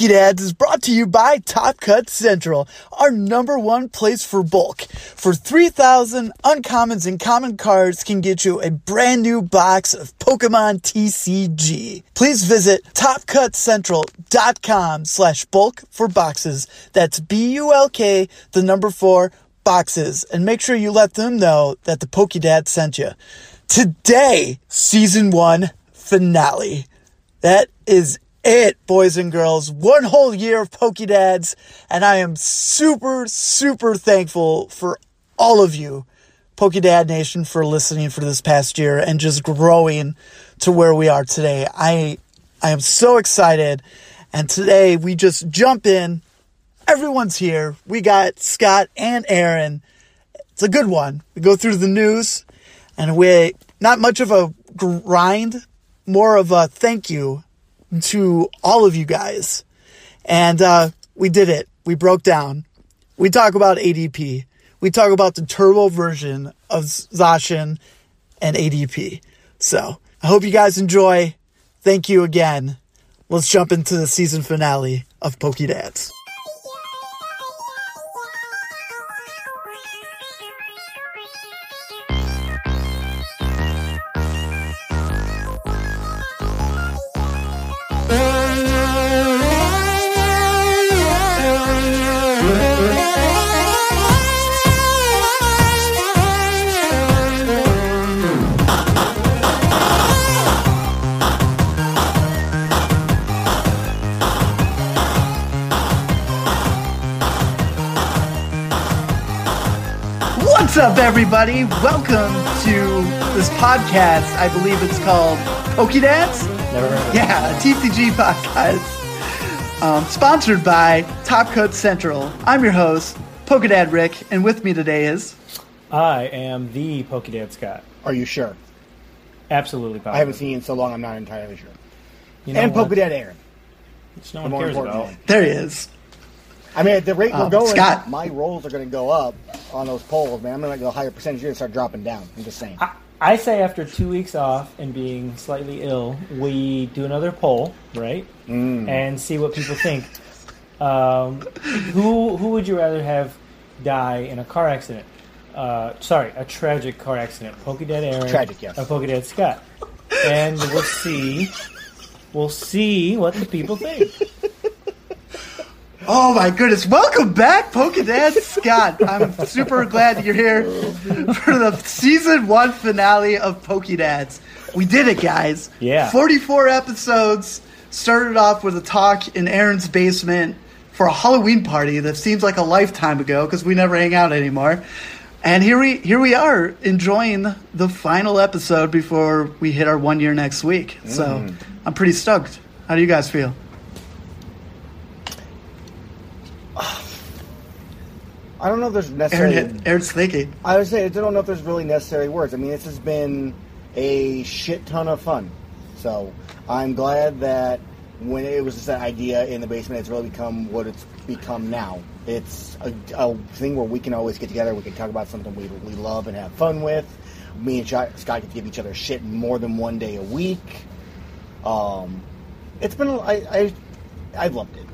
Pokedads is brought to you by Top Cut Central, our number one place for bulk. For 3,000 uncommons and common cards can get you a brand new box of Pokemon TCG. Please visit topcutcentral.com slash bulk for boxes. That's B-U-L-K, the number four, boxes. And make sure you let them know that the Pokedad sent you. Today, season one finale. That is it, boys and girls. One whole year of Pokedads, and I am super, super thankful for all of you, Pokedad Nation, for listening for this past year and just growing to where we are today. I I am so excited. And today we just jump in. Everyone's here. We got Scott and Aaron. It's a good one. We go through the news and we not much of a grind, more of a thank you to all of you guys. And uh, we did it. We broke down. We talk about ADP. We talk about the turbo version of Zacian and ADP. So I hope you guys enjoy. Thank you again. Let's jump into the season finale of Pokedads. Up, everybody? Welcome to this podcast. I believe it's called Pokedads. Never heard. Yeah, a TCG podcast. Um, sponsored by Top Cut Central. I'm your host, Pokedad Rick, and with me today is. I am the Pokedad Scott. Are you sure? Absolutely positive. I haven't seen you in so long. I'm not entirely sure. You know and what? Pokedad Aaron. Which no the one more cares about. one. There he is. I mean, at the rate we're Um, going, Scott. my rolls are going to go up on those polls, man. I'm to go a higher percentage. You're to start dropping down. I'm just saying. I, I say after two weeks off and being slightly ill, we do another poll, right? Mm. And see what people think. Um, who who would you rather have die in a car accident? Uh, sorry, a tragic car accident. Pokedad Aaron. Tragic, yes. Or Pokedad Scott. And we'll see. We'll see what the people think. Oh my goodness. Welcome back, Pokedad Scott. I'm super glad that you're here for the season one finale of Pokedads. We did it, guys. Yeah. 44 episodes. Started off with a talk in Aaron's basement for a Halloween party that seems like a lifetime ago because we never hang out anymore. And here we here we are enjoying the final episode before we hit our one year next week. So mm. I'm pretty stoked. How do you guys feel? I don't know if there's Aaron, necessarily. Aaron's thinking. I would say I don't know if there's really necessary words. I mean, this has been a shit ton of fun. So I'm glad that when it was just that idea in the basement, it's really become what it's become now. It's a, a thing where we can always get together. We can talk about something we, we love and have fun with. Me and Scott Scott get to give each other shit more than one day a week. Um, it's been I I I've loved it.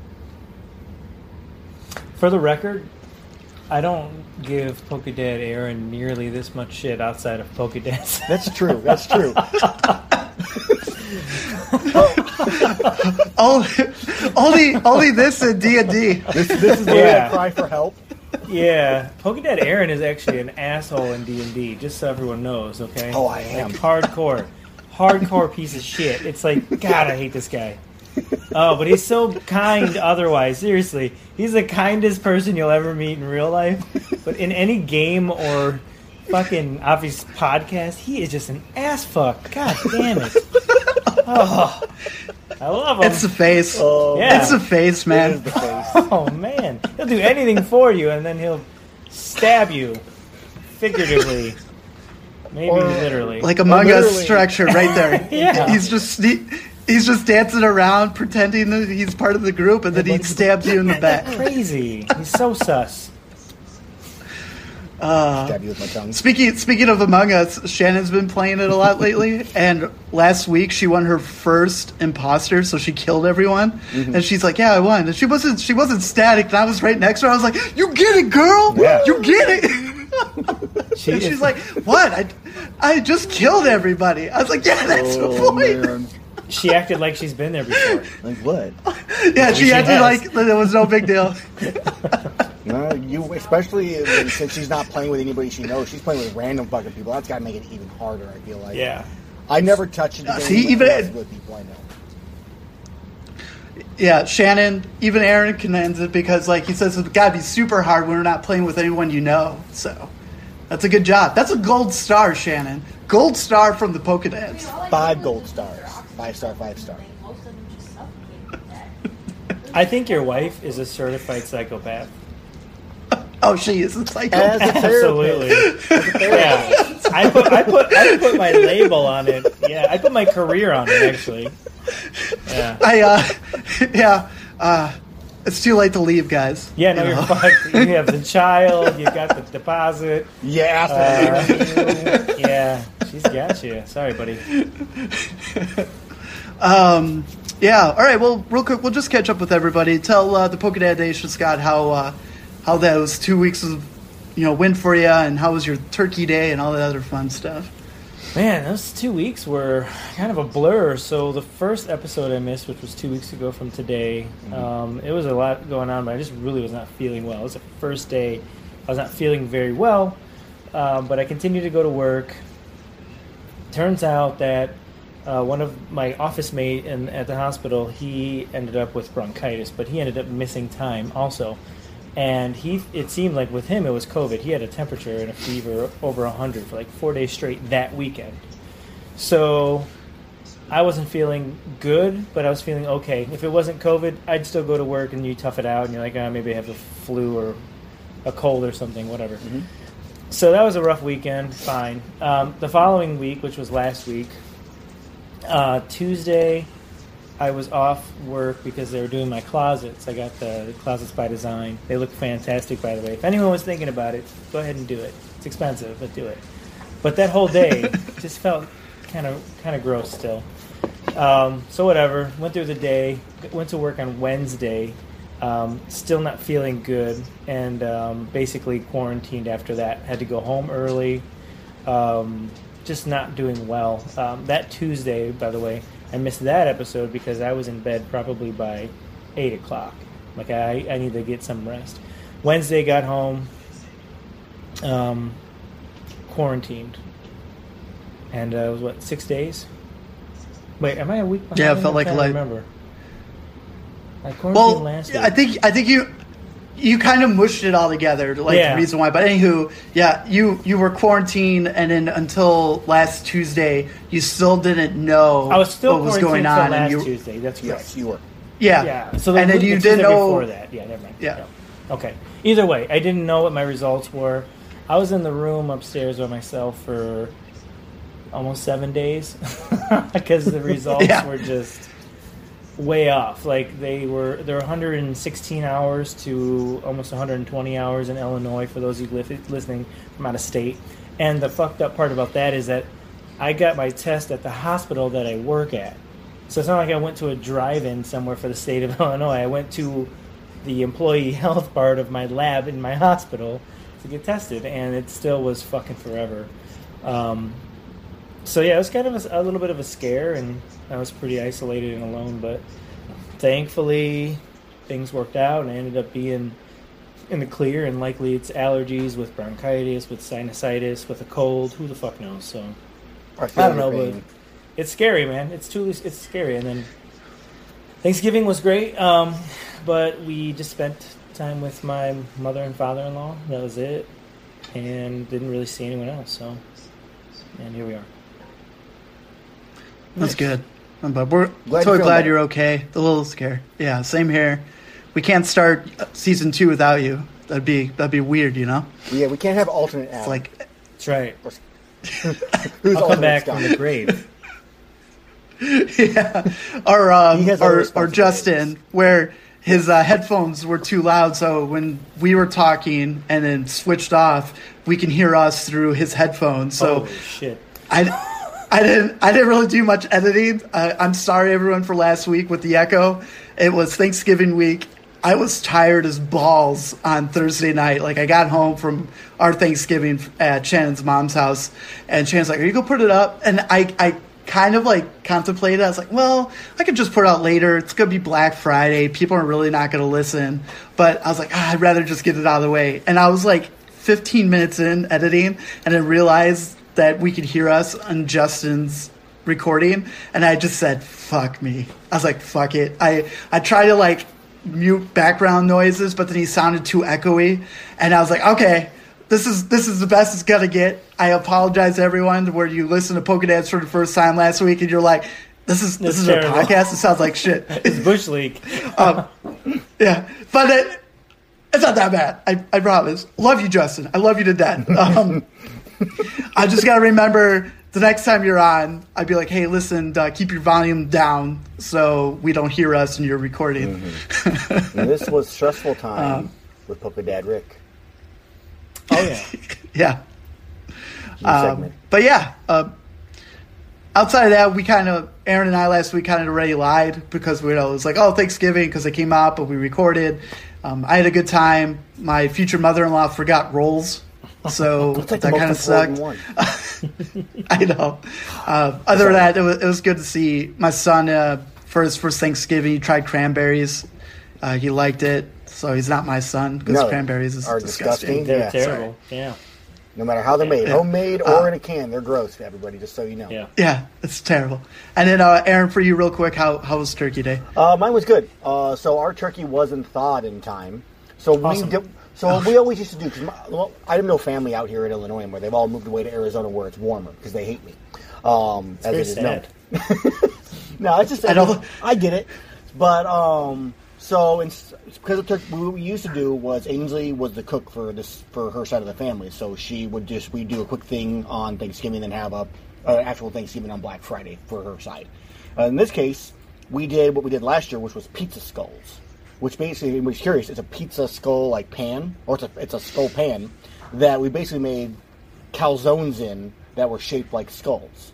For the record, I don't give Pokedad Aaron nearly this much shit outside of Pokedad. That's true. That's true. Only, only, only this in D and D. This this is where Yeah. I cry for help. yeah, Pokedad Aaron is actually an asshole in D and D. Just so everyone knows, okay? Oh, I am. Like, hardcore, hardcore piece of shit. It's like God, I hate this guy. Oh, but he's so kind. Otherwise, seriously, he's the kindest person you'll ever meet in real life. But in any game or fucking obvious podcast, he is just an ass fuck. God damn it. Oh, I love him. It's the face. Oh, Yeah. It's the face, man. is the face. Oh man, he'll do anything for you, and then he'll stab you, figuratively, maybe Or- literally. Like Among Us structure right there. Yeah. He's just he, he's just dancing around, pretending that he's part of the group, and then he stabs you in the back. crazy. He's so sus. Stab you with my tongue. Speaking speaking of Among Us, Shannon's been playing it a lot lately, and last week she won her first imposter, so she killed everyone. Mm-hmm. And she's like, "Yeah, I won." And she wasn't she wasn't static, and I was right next to her. I was like, "You get it, girl! Yeah. You get it!" She and she's like, "What? I, I just killed everybody." I was like, "Yeah, that's the Oh, point." man. She acted like she's been there before. Like what? Yeah, she She acted has. like it was no big deal. No, you especially since she's not playing with anybody she knows. She's playing with random fucking people. That's got to make it even harder. I feel like. Yeah. I never touched it. Uh, see, even- the rest of the people I know. Yeah, Shannon, even Aaron commends it because, like he says, it's got to be super hard when we're not playing with anyone you know. So that's a good job. That's a gold star, Shannon. Gold star from the Pokedex. Five gold stars. Five star. Five star. Most of them just suffocate. I think your wife is a certified psychopath. Oh, she is a psychopath. As a Absolutely. Yeah. I put I put I put my label on it. Yeah, I put my career on it actually. Yeah. I, uh, yeah, uh, it's too late to leave, guys. Yeah, no, You you're fucked. You have the child, you got the deposit. You asked Uh, yeah, she's got you. Sorry, buddy. Um, yeah. All right. Well, real quick, we'll just catch up with everybody. Tell uh, the Pokedad Nation, Scott, how uh, how those two weeks of you know went for you, and how was your Turkey Day, and all that other fun stuff. Man, those two weeks were kind of a blur. So the first episode I missed, which was two weeks ago from today, um, it was a lot going on, but I just really was not feeling well. It was the first day I was not feeling very well, um, but I continued to go to work. Turns out that uh, one of my office mate in, at the hospital, he ended up with bronchitis, but he ended up missing time also. And he, it seemed like with him it was COVID. He had a temperature and a fever over 100 for like four days straight that weekend. So I wasn't feeling good, but I was feeling okay. If it wasn't COVID, I'd still go to work and you tough it out, and you're like, ah, maybe I have a flu or a cold or something, whatever. So that was a rough weekend. Fine. Um, the following week, which was last week, uh, Tuesday, I was off work because they were doing my closets. I got the, closets by design. They look fantastic, by the way. If anyone was thinking about it, go ahead and do it. It's expensive, but do it. But that whole day just felt kind of kind of gross still. Um, so whatever. Went through the day. Went to work on Wednesday. Um, still not feeling good, and um, basically quarantined after that. Had to go home early. Just not doing well. Um, that Tuesday, by the way, I missed that episode because I was in bed probably by eight o'clock. Like I, I need to get some rest. Wednesday got home, um, quarantined, and uh, it was what six days. Wait, am I a week behind? Yeah, it felt like to like- remember. I quarantined Well, last week. I think I think you you kind of mushed it all together, like Yeah. the reason why. But anywho, yeah, you you were quarantined, and then until last Tuesday, you still didn't know I was still what was going till on, last and you Tuesday. That's correct. Yes, you were. yeah, Yeah. So the, and then the you Tuesday didn't know before that. Yeah, never mind. Yeah. No. Okay. Either way, I didn't know what my results were. I was in the room upstairs by myself for almost seven days because the results Yeah. were just way off. Like they were, they're 116 hours to almost 120 hours in Illinois for those of you li- listening from out of state. And the fucked up part about that is that I got my test at the hospital that I work at. So it's not like I went to a drive-in somewhere for the state of Illinois. I went to the employee health part of my lab in my hospital to get tested, and it still was fucking forever. Um, so yeah, it was kind of a, a little bit of a scare, and I was pretty isolated and alone. But thankfully, things worked out, and I ended up being in the clear. And likely, it's allergies with bronchitis, with sinusitis, with a cold. Who the fuck knows? So I don't know, but it's scary, man. It's too it's scary. And then Thanksgiving was great, um, but we just spent time with my mother and father-in-law. That was it, and didn't really see anyone else. So, and here we are. That's good. But we're Glad so you feel glad better. you're okay. A little scared. Yeah, same here. We can't start season two without you. That'd be that'd be weird, you know. Yeah, we can't have alternate Adam. It's like That's right. Who's I'll come back Scott? from the grave. yeah, or um, He has or, or. Justin, where his uh, headphones were too loud, so when we were talking and then switched off, we can hear us through his headphones. So Holy shit. I, I didn't I didn't really do much editing. Uh, I'm sorry everyone for last week with the echo. It was Thanksgiving week. I was tired as balls on Thursday night. Like I got home from our Thanksgiving at Shannon's mom's house, and Shannon's like, "Are you gonna put it up?" And I I kind of like contemplated. I was like, "Well, I could just put it out later. It's gonna be Black Friday. People are really not gonna listen." But I was like, ah, "I'd rather just get it out of the way." And I was like 15 minutes in editing, and I realized that we could hear us on Justin's recording, and I just said, "Fuck me." I was like, "Fuck it." I I tried to like mute background noises, but then he sounded too echoey, and I was like, "Okay." This is this is the best it's gonna get. I apologize to everyone where you listen to Pokedads for the first time last week and you're like, "This is this is terrible. a podcast. It sounds like shit." It's Bush League. Yeah, but it, it's not that bad. I, I promise. Love you, Justin. I love you to death. Um, I just gotta remember the next time you're on, I'd be like, "Hey, listen, uh, keep your volume down so we don't hear us and you're recording." And this was stressful time with Pokedad Rick. Oh yeah. yeah. Um, but yeah, uh, outside of that, we kind of Aaron and I last week kind of already lied because we you know it was like oh Thanksgiving because it came out, but we recorded. Um, I had a good time. My future mother-in-law forgot rolls, so like that kind of sucked. I know. Uh, other than that, it was, it was good to see my son uh, for his first Thanksgiving. He tried cranberries. Uh, he liked it, so he's not my son because No, cranberries is are disgusting. disgusting. They're Yeah, terrible. Yeah. No matter how they're made, Yeah. homemade Uh, or in a can, they're gross. Everybody, just so you know. Yeah. Yeah, it's terrible. And then, uh, Aaron, for you, real quick, how how was Turkey Day? Uh, mine was good. Uh, so our turkey wasn't thawed in time. So Awesome. we did, so what we always used to do because well, I have no family out here in Illinois anymore. They've all moved away to Arizona where it's warmer because they hate me. Um, as very it is sad. known. no, it's just I don't- I get it, but um, so in, because of turkey, what we used to do was Ainsley was the cook for this for her side of the family. So she would just we do a quick thing on Thanksgiving, then have a uh, actual Thanksgiving on Black Friday for her side. Uh, in this case, we did what we did last year, which was pizza skulls. Which basically, was curious, it's a pizza skull like pan, or it's a it's a skull pan that we basically made calzones in that were shaped like skulls.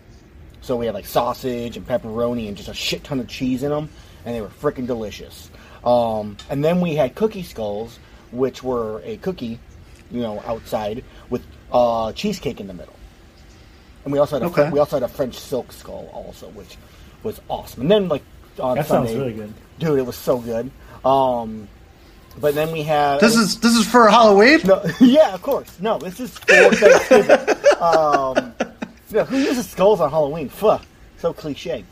So we had like sausage and pepperoni and just a shit ton of cheese in them, and they were freaking delicious. Um, and then we had cookie skulls, which were a cookie, you know, outside with uh, cheesecake in the middle. And we also had a Okay. we also had a French silk skull also, which was awesome. And then like on That sounds Sunday, really good. dude, it was so good. Um, but then we have This is this is for Halloween. no, yeah, of course. No, this is for Thanksgiving. um, you know, who uses skulls on Halloween? Fuh, so cliche.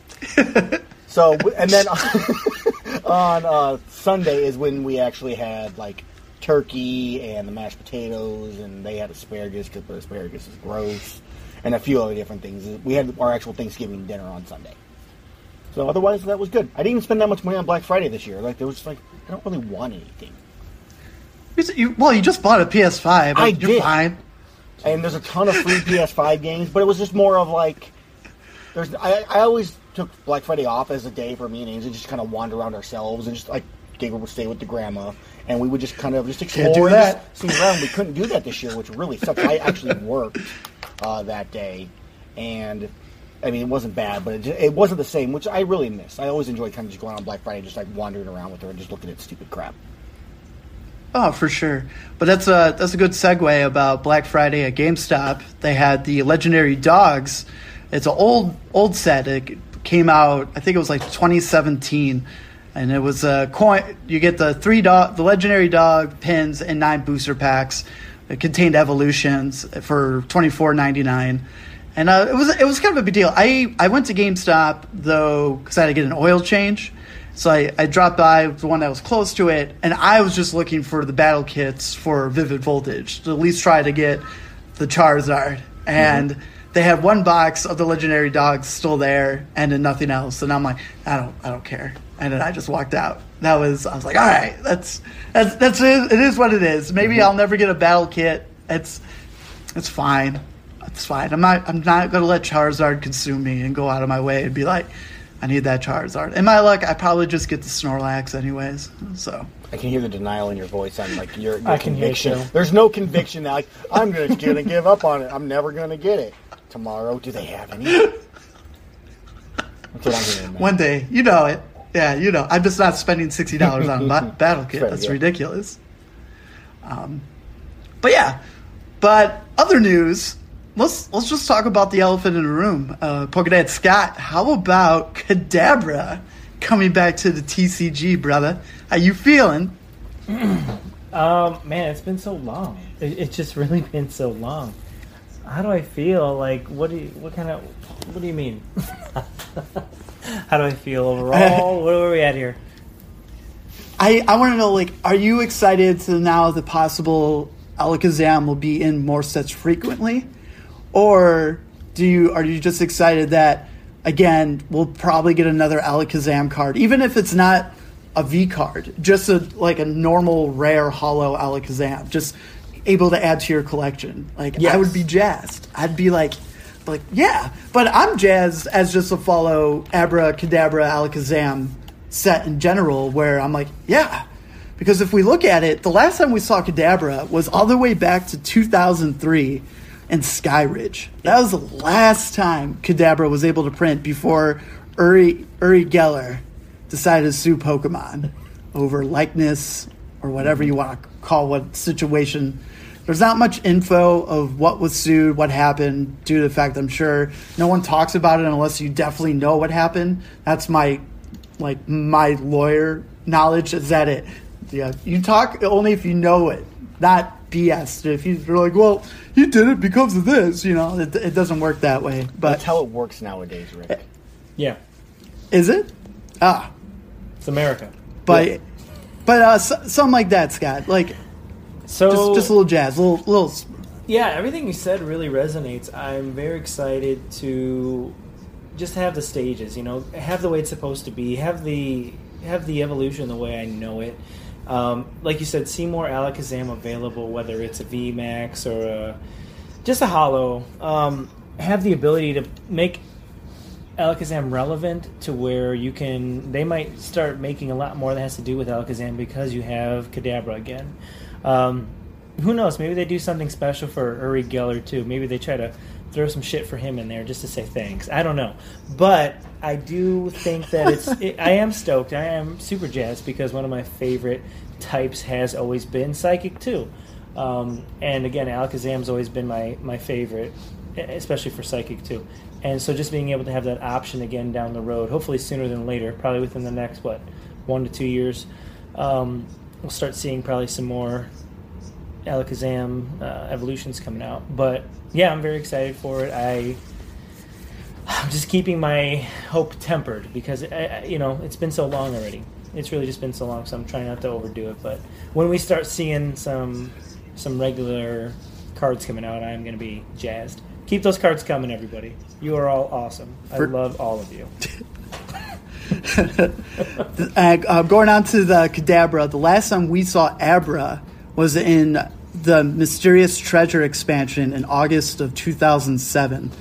so, and then on uh, Sunday is when we actually had like turkey and the mashed potatoes, and they had asparagus because the asparagus is gross, and a few other different things. We had our actual Thanksgiving dinner on Sunday. So otherwise, that was good. I didn't even spend that much money on Black Friday this year. Like there was like I don't really want anything. You, well, you just bought a PS5. I you're did. fine. and there's a ton of free PS5 games, but it was just more of like there's I, I always took Black Friday off as a day for me and Ainsley just kind of wander around ourselves and just like David would stay with the grandma and we would just kind of just explore that. see around. We couldn't do that this year, which really sucked. I actually worked uh, that day, and I mean it wasn't bad, but it, it wasn't the same, which I really miss. I always enjoy kind of just going on Black Friday, just like wandering around with her and just looking at stupid crap. Oh, for sure. But that's a that's a good segue about Black Friday at GameStop. They had the legendary dogs. It's an old old set. It came out, I think it was like 2017, and it was a coin. You get the three dog, the legendary dog pins, and nine booster packs. It contained evolutions for 24.99. And uh, it was it was kind of a big deal. I, I went to GameStop though because I had to get an oil change, so I, I dropped by the one that was close to it, and I was just looking for the battle kits for Vivid Voltage to at least try to get the Charizard. And they had one box of the legendary dogs still there, and then nothing else. And I'm like, I don't I don't care. And then I just walked out. That was I was like, all right, that's that's that's it. It is what it is. Maybe I'll never get a battle kit. It's it's fine. It's fine. I'm not. I'm not gonna let Charizard consume me and go out of my way and be like, I need that Charizard. In my luck, I probably just get the Snorlax anyways. So I can hear the denial in your voice on like your, your I can hear it, conviction. too. There's no conviction now. Like I'm gonna, gonna give up on it. I'm never gonna get it tomorrow. Do they have any? That's what I'm hearing. one day, you know it. Yeah, you know. I'm just not spending sixty dollars on ba- Battle Kit. Fair, That's yeah. ridiculous. Um, but yeah, but other news. Let's let's just talk about the elephant in the room. Uh, Scott, how about Kadabra coming back to the TCG, brother? How you feeling? Um, man, it's been so long. It, it's just really been so long. How do I feel? Like, what do you, what kind of, what do you mean? How do I feel overall? Where are we at here? I, I want to know, like, are you excited to now the possible Alakazam will be in more sets frequently, or do you are you just excited that again we'll probably get another Alakazam card, even if it's not a V card, just a like a normal rare holo Alakazam, just able to add to your collection. Like I would be jazzed. I'd be like. Like yeah, but I'm jazzed as just a follow Abra Kadabra Alakazam set in general where I'm like, yeah. Because if we look at it, the last time we saw Kadabra was all the way back to 2003 in Skyridge. That was the last time Kadabra was able to print before Uri, Uri Geller decided to sue Pokemon over likeness or whatever you want to call what situation. There's not much info of what was sued, what happened, due to the fact I'm sure no one talks about it unless you definitely know what happened. That's my like my lawyer knowledge is that it yeah you talk only if you know it not bs if you- you're like well you did it because of this you know? It, it doesn't work that way But That's how it works nowadays, Rick. Yeah, is it? Ah. It's America. but but uh s- something like that scott. Like So just just a little jazz a little little Yeah, everything you said really resonates. I'm very excited to just have the stages, you know, have the way it's supposed to be, have the have the evolution the way I know it. Um, like you said, see more Alakazam available, whether it's a VMAX or a, just a Holo. Um, have the ability to make Alakazam relevant to where you can. They might start making a lot more that has to do with Alakazam because you have Kadabra again. Um, who knows? Maybe they do something special for Uri Geller too. Maybe they try to throw some shit for him in there just to say thanks. I don't know, but I do think that it's. It, I am stoked. I am super jazzed because one of my favorite types has always been Psychic too. Um, and again, Alakazam's always been my my favorite, especially for Psychic too. And so just being able to have that option again down the road, hopefully sooner than later, probably within the next what one to two years, um, we'll start seeing probably some more Alakazam uh, evolutions coming out. But yeah, I'm very excited for it. I I'm just keeping my hope tempered because I, I- you know it's been so long already. It's really just been so long, so I'm trying not to overdo it. But when we start seeing some some regular cards coming out, I'm going to be jazzed. Keep those cards coming, everybody. You are all awesome. I For- love all of you. uh, uh, going on to the Kadabra, the last time we saw Abra was in the Mysterious Treasure expansion in August of 2007.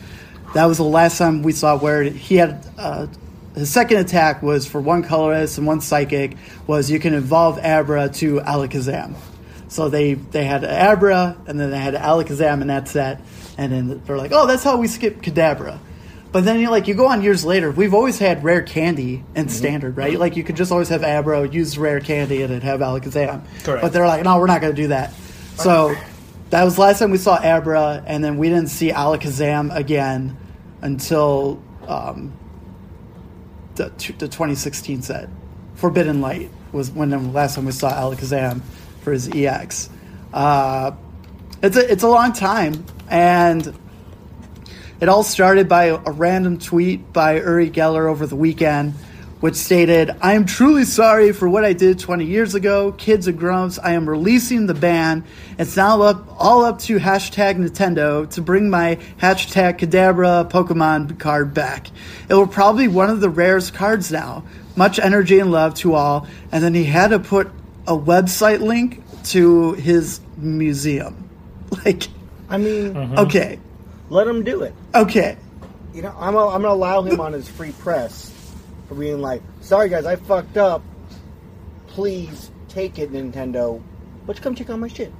That was the last time we saw where he had uh, his second attack was for one colorless and one psychic was you can evolve Abra to Alakazam. So they they had Abra and then they had Alakazam in that set, and then they're like, oh, that's how we skip Kadabra. But then you like you go on years later. We've always had rare candy and standard, right? Like you could just always have Abra, use rare candy, and it'd have Alakazam. Correct. But they're like, no, we're not going to do that. So that was the last time we saw Abra, and then we didn't see Alakazam again until um, the, the 2016 set. Forbidden Light was when the last time we saw Alakazam for his EX. Uh, it's a it's a long time, and it all started by a, a random tweet by Uri Geller over the weekend, which stated, I am truly sorry for what I did 20 years ago. Kids and grumps, I am releasing the ban. It's now up all up to hashtag Nintendo to bring my hashtag Kadabra Pokemon card back. It will probably be one of the rarest cards now. Much energy and love to all. And then he had to put a website link to his museum. Like, I mean, mm-hmm. okay, let him do it. okay. You know, I'm, I'm going to allow him on his free press for being like, "Sorry guys, I fucked up. Please take it, Nintendo. But you come check out my shit."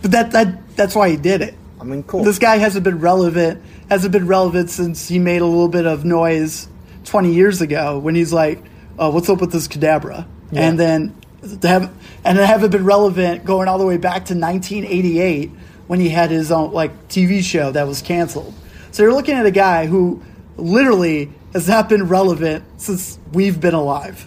But that that that's why he did it. I mean, cool. This guy hasn't been relevant hasn't been relevant since he made a little bit of noise 20 years ago when he's like, oh, "What's up with this Kadabra?" Yeah. And then to have and it haven't been relevant going all the way back to 1988 when he had his own like TV show that was canceled. So you're looking at a guy who literally has not been relevant since we've been alive,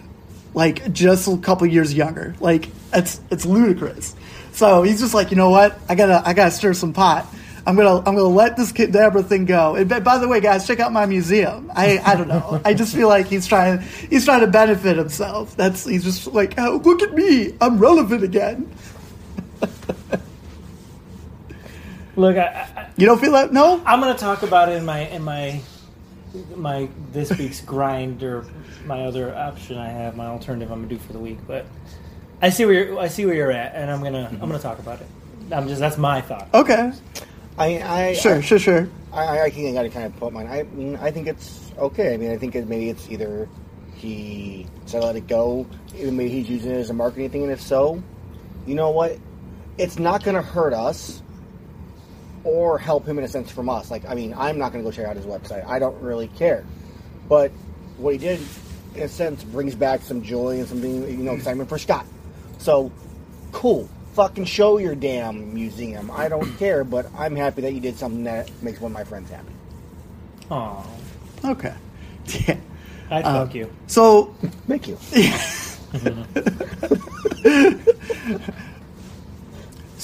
like just a couple years younger. Like it's it's ludicrous. So he's just like, you know what? I gotta I gotta stir some pot. I'm gonna I'm gonna let this Kadabra thing go. And by- by the way, guys, check out my museum. I I don't know. I just feel like he's trying he's trying to benefit himself. That's he's just like, oh, look at me, I'm relevant again. Look, I, I, You don't feel that? No. I'm gonna talk about it in my in my my this week's grind or my other option I have, my alternative I'm gonna do for the week. But I see where you're, I see where you're at, and I'm gonna I'm gonna talk about it. I'm just that's my thought. Okay. I, I Sure. Sure. Sure. I, I think I got to kind of put mine. I mean, I think it's okay. I mean, I think it, maybe it's either he said let it go, either maybe he's using it as a marketing thing, and if so, you know what? It's not going to hurt us or help him in a sense from us. Like, I mean, I'm not going to go check out his website. I don't really care. But what he did, in a sense, brings back some joy and something, you know, excitement for Scott. So, cool. Fucking show your damn museum. I don't care, but I'm happy that you did something that makes one of my friends happy. Oh, Okay. Yeah. I fuck you. Uh, so Thank you. Mm-hmm.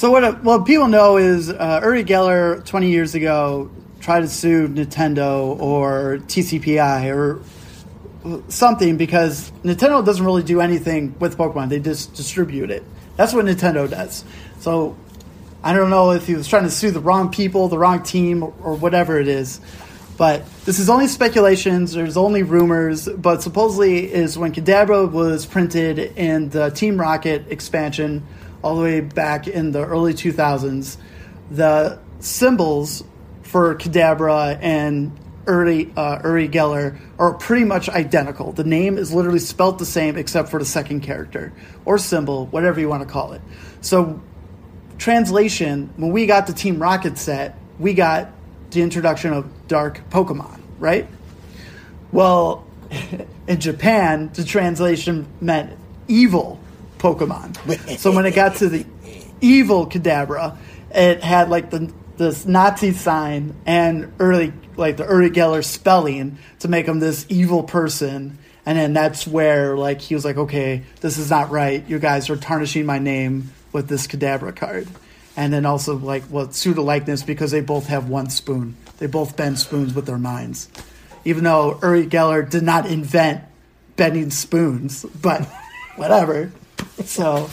So what what people know is uh, Uri Geller 20 years ago tried to sue Nintendo or TCPI or something because Nintendo doesn't really do anything with Pokemon. They just distribute it. That's what Nintendo does. So I don't know if he was trying to sue the wrong people, the wrong team, or whatever it is. But this is only speculations. There's only rumors. But supposedly is when Kadabra was printed in the Team Rocket expansion, all the way back in the early 2000s, the symbols for Kadabra and Uri, uh, Uri Geller are pretty much identical. The name is literally spelt the same except for the second character or symbol, whatever you want to call it. So translation, when we got the Team Rocket set, we got the introduction of Dark Pokemon, right? Well, in Japan, the translation meant evil Pokemon. so when it got to the evil Kadabra, it had like the this Nazi sign and early like the Uri Geller spelling to make him this evil person. And then that's where like he was like, okay, this is not right. You guys are tarnishing my name with this Kadabra card. And then also like well pseudo likeness because they both have one spoon. They both bend spoons with their minds. Even though Uri Geller did not invent bending spoons, but whatever. So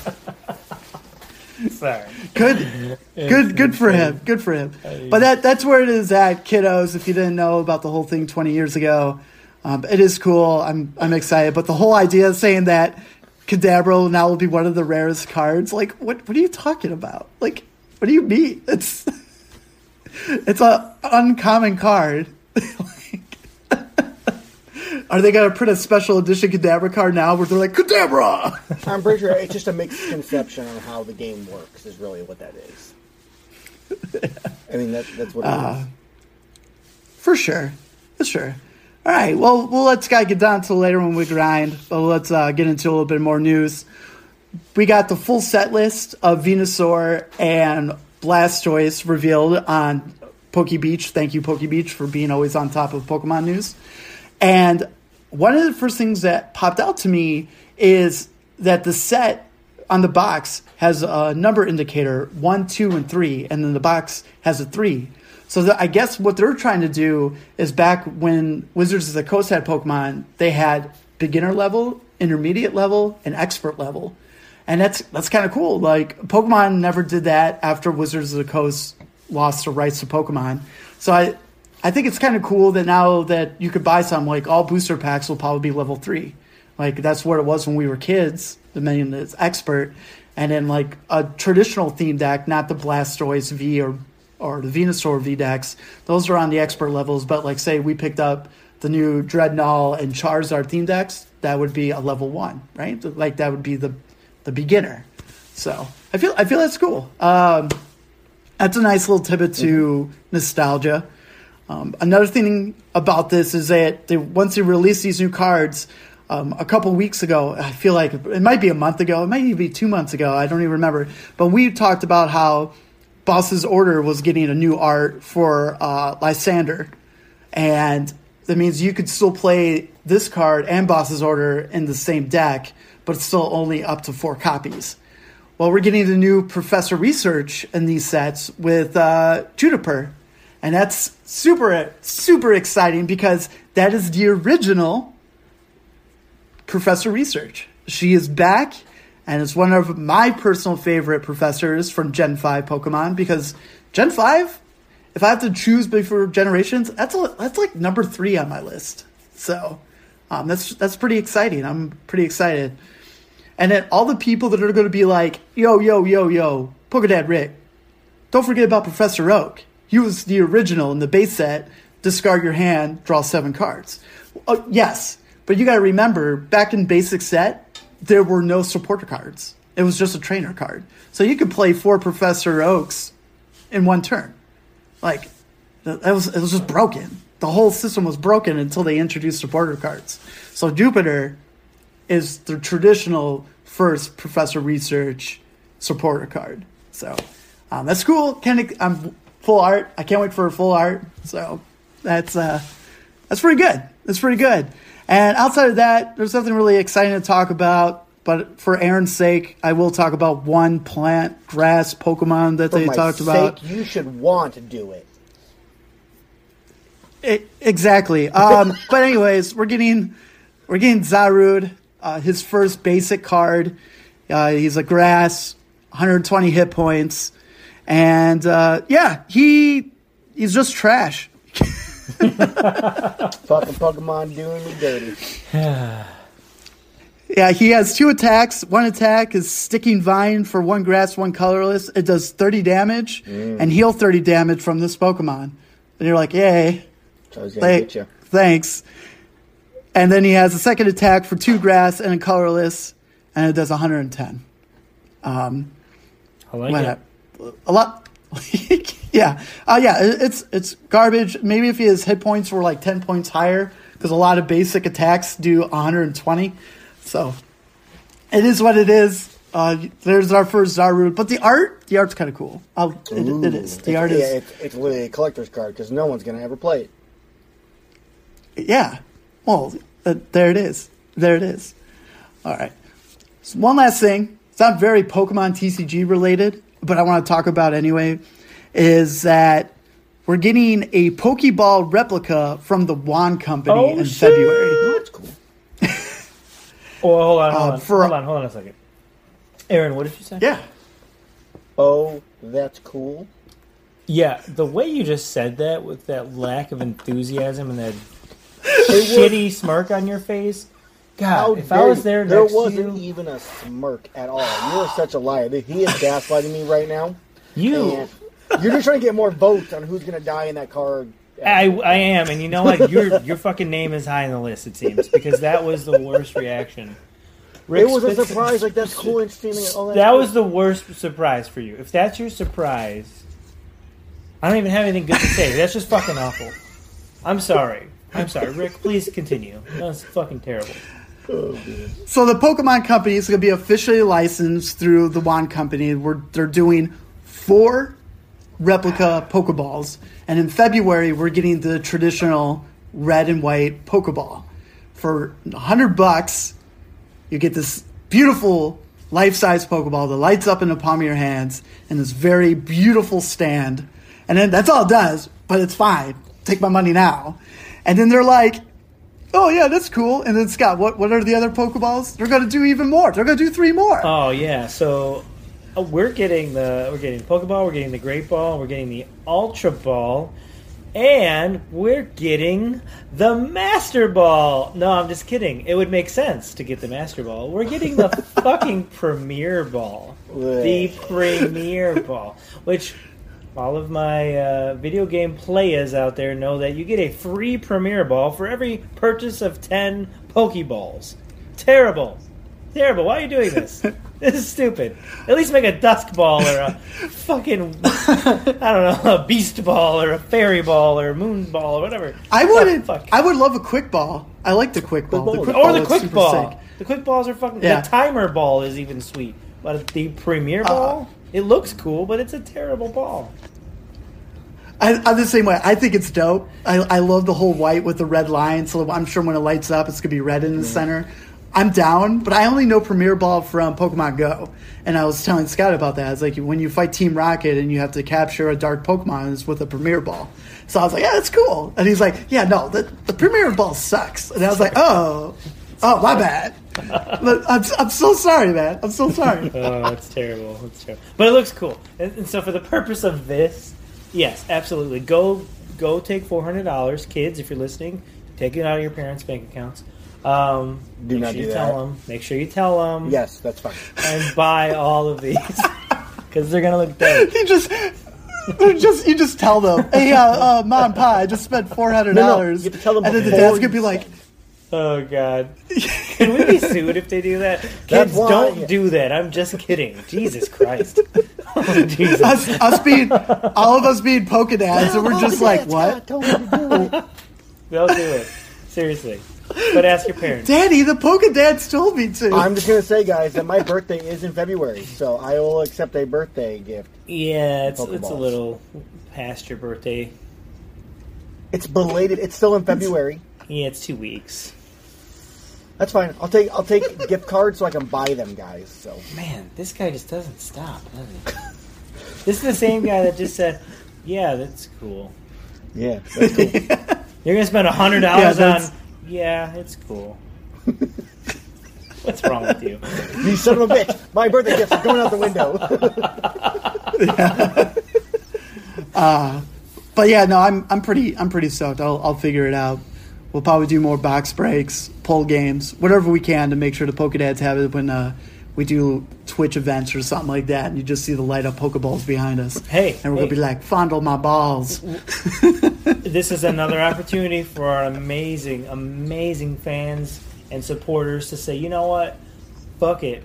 Sorry. good, good, good for him. Good for him. But that that's where it is at, kiddos. If you didn't know about the whole thing 20 years ago, um, it is cool. I'm I'm excited. But the whole idea of saying that Kadabra now will be one of the rarest cards, like what what are you talking about? Like what do you mean? It's it's a uncommon card. Are they gonna print a special edition Kadabra card now where they're like Kadabra? I'm pretty sure it's just a misconception on how the game works. Is really what that is. I mean, that, that's what it is. For sure. For sure. All right. Well, we'll let Sky get down to later when we grind. But let's uh, get into a little bit more news. We got the full set list of Venusaur and Blastoise revealed on Poke Beach. Thank you, Poke Beach, for being always on top of Pokemon news. And one of the first things that popped out to me is that the set on the box has a number indicator one, two, and three, and then the box has a three. So the, I guess what they're trying to do is back when Wizards of the Coast had Pokemon, they had beginner level, intermediate level, and expert level, and that's that's kind of cool. Like Pokemon never did that after Wizards of the Coast lost the rights to Pokemon. So I I think it's kind of cool that now that you could buy some, like all booster packs will probably be level three. Like that's what it was when we were kids. The main is expert, and then like a traditional theme deck, not the Blastoise V or or the Venusaur V decks. Those are on the expert levels. But like say we picked up the new Drednaw and Charizard theme decks, that would be a level one, right? Like that would be the the beginner. So I feel I feel that's cool. Um, that's a nice little tidbit to nostalgia. Um, another thing about this is that they, once they release these new cards, um, a couple weeks ago, I feel like it might be a month ago, it might even be two months ago, I don't even remember. But we talked about how Boss's Order was getting a new art for uh, Lysandre, and that means you could still play this card and Boss's Order in the same deck, but it's still only up to four copies. Well, we're getting the new Professor Research in these sets with uh, Juniper, and that's super super exciting because that is the original Professor Research. She is back, and it's one of my personal favorite professors from Gen Five Pokemon because Gen Five, if I have to choose before generations, that's a, that's like number three on my list. So um, that's that's pretty exciting. I'm pretty excited. And then all the people that are going to be like, yo, yo, yo, yo, Pokedad Rick, don't forget about Professor Oak. He was the original in the base set. Discard your hand, draw seven cards. Oh, yes, but you got to remember, back in basic set, there were no supporter cards. It was just a trainer card. So you could play four Professor Oaks in one turn. Like, that was, it was just broken. The whole system was broken until they introduced supporter cards. So Juniper is the traditional first Professor Research supporter card. So um, that's cool. Can I'm full art. I can't wait for a full art. So that's uh, that's pretty good. That's pretty good. And outside of that, there's nothing really exciting to talk about. But for Aaron's sake, I will talk about one plant grass Pokemon that For they my talked sake, about. you should want to do it. It, exactly. Um, but anyways, we're getting we're getting Zarude, uh, his first basic card. Uh, he's a grass, 120 hit points, and uh, yeah, he he's just trash. Fucking Pokemon doing me dirty. Yeah, he has two attacks. One attack is Sticking Vine for one grass, one colorless. It does 30 damage and heal 30 damage from this Pokemon. And you're like, yay. So I was gonna Thank- get you. Thanks. And then he has a second attack for two grass and a colorless, and it does 110. Um, I like what it. A, lot. yeah, uh, yeah. It's it's garbage. Maybe if his hit points were like 10 points higher, because a lot of basic attacks do 120. So it is what it is. Uh, there's our first Zarude, but the art, the art's kind of cool. It, it is. The art yeah, is. it's, it's literally a collector's card because no one's gonna ever play it. Yeah. Well, uh, there it is. There it is. All right. So one last thing. It's not very Pokemon TCG related, but I want to talk about anyway. Is that we're getting a Pokeball replica from the Wand Company Oh, in shit. February. Oh, that's cool. Oh, hold on, hold Uh, on, for- hold on, hold on a second. Aaron, what did you say? Yeah. Oh, that's cool. Yeah, the way you just said that with that lack of enthusiasm and that shitty smirk on your face. How God, if I was there there wasn't you, even a smirk at all. You are such a liar. He is gaslighting me right now. You, you're just trying to get more votes on who's gonna die in that card. I, I am, and you know what? Your your fucking name is high on the list. It seems because that was the worst reaction. Rick it was a surprise. Like that's cool, and all That cool. was the worst surprise for you. If that's your surprise, I don't even have anything good to say. That's just fucking awful. I'm sorry. I'm sorry, Rick. Please continue. That's fucking terrible. So the Pokemon Company is going to be officially licensed through the Wand Company. We're, they're doing four replica Pokeballs, and in February we're getting the traditional red and white Pokeball for hundred bucks. You get this beautiful life-size Pokeball that lights up in the palm of your hands in this very beautiful stand, and then that's all it does. But it's fine. Take my money now. And then they're like, oh yeah, that's cool. And then Scott, what what are the other Pokeballs? They're gonna do even more. They're gonna do three more. Oh yeah, so uh, we're getting the we're getting the Pokeball, we're getting the Great Ball, we're getting the Ultra Ball, and we're getting the Master Ball. No, I'm just kidding. It would make sense to get the Master Ball. We're getting the fucking Premier Ball, the Premier Ball, which all of my uh, video game players out there know that you get a free Premier Ball for every purchase of 10 Pokeballs. Terrible. Terrible. Why are you doing this? this is stupid. At least make a Dusk Ball or a fucking, I don't know, a Beast Ball or a Fairy Ball or a Moon Ball or whatever. I would fuck. I would love a quick ball. I like the quick ball. The quick or ball the quick ball. sick. The quick balls are fucking. Yeah. The timer ball is even sweet, but the premier ball, it looks cool, but it's a terrible ball. I, I'm the same way. I think it's dope. I, I love the whole white with the red line. So I'm sure when it lights up, it's gonna be red in the mm-hmm. center. I'm down, but I only know Premier Ball from Pokemon Go, and I was telling Scott about that. It's like when you fight Team Rocket and you have to capture a dark Pokemon, it's with a Premier Ball. So I was like, yeah, that's cool. And he's like, yeah, no, the, the Premier Ball sucks. And I was like, oh, oh, my bad. But I'm, I'm so sorry, man. I'm so sorry. Oh, it's terrible. It's terrible, but it looks cool. And, and so, for the purpose of this, yes, absolutely. Go, go, take four hundred dollars, kids. If you're listening, take it out of your parents' bank accounts. Um, Do make not sure do you that. tell them. Make sure you tell them. Yes, that's fine. and buy all of these because they're gonna look dope. you just, you just, you just tell them, hey, uh, uh, mom, pa, I just spent four hundred No, no, dollars, you have to tell them and then the dad's gonna be like, it. Oh god. Can we be sued if they do that? Kids, why- don't do that. I'm just kidding. Jesus Christ. Oh, Jesus. us, us being, all of us being Pokedads, and we're just like, what? Don't do it. They'll do it. Seriously. But ask your parents. Daddy, the polka Pokedads told me to. I'm just gonna say, guys, that my birthday is in February, so I will accept a birthday gift. Yeah, it's, it's a little past your birthday. It's belated. It's still in February. Yeah, it's two weeks. That's fine. I'll take I'll take gift cards so I can buy them, guys. So Man, this guy just doesn't stop, does he? this is the same guy that just said, "Yeah, that's cool." yeah, that's cool. You're gonna spend a hundred Yeah, dollars that's- on. Yeah, it's cool. What's wrong with you? you son of a bitch! My birthday gifts are going out the window. Uh, but yeah, no, I'm, I'm pretty, I'm pretty stoked. I'll, I'll figure it out. We'll probably do more box breaks, pull games, whatever we can to make sure the Pokedads have it when uh, we do Twitch events or something like that, and you just see the light up Pokeballs behind us. Hey, and we're hey. gonna be like, fondle my balls. this is another opportunity for our amazing, amazing fans and supporters to say, you know what? Fuck it.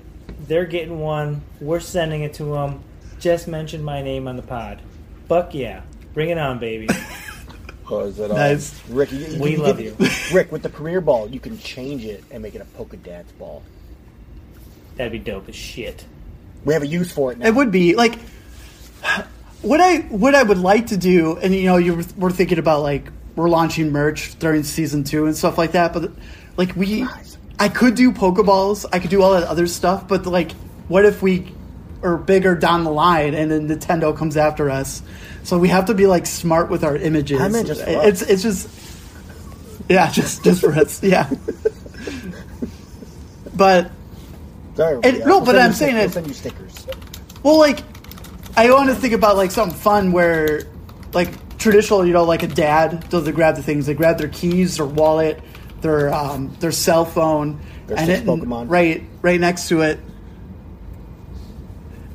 They're getting one. We're sending it to them. Just mention my name on the pod. Fuck yeah. Bring it on, baby. Was it, uh, Nice. Rick, you, you We can love get- you. Rick, with the Premier Ball, you can change it and make it a Polka dance ball. That'd be dope as shit. We have a use for it now. It would be like what I what I would like to do, and you know, you were, we're thinking about like we're launching merch during season two and stuff like that. But like we, Nice. I could do Pokeballs, I could do all that other stuff. But like, what if we are bigger down the line and then Nintendo comes after us? So we have to be like smart with our images. I just for it's us. it's just yeah, just just for us, yeah. But Sorry, yeah, no, we'll but I'm saying stick- we'll send you stickers. Well, like, I want to think about like something fun where, like, traditional, you know, like a dad does they grab the things. They grab their keys, their wallet, their um, their cell phone, Their and it Pokemon. right right next to it.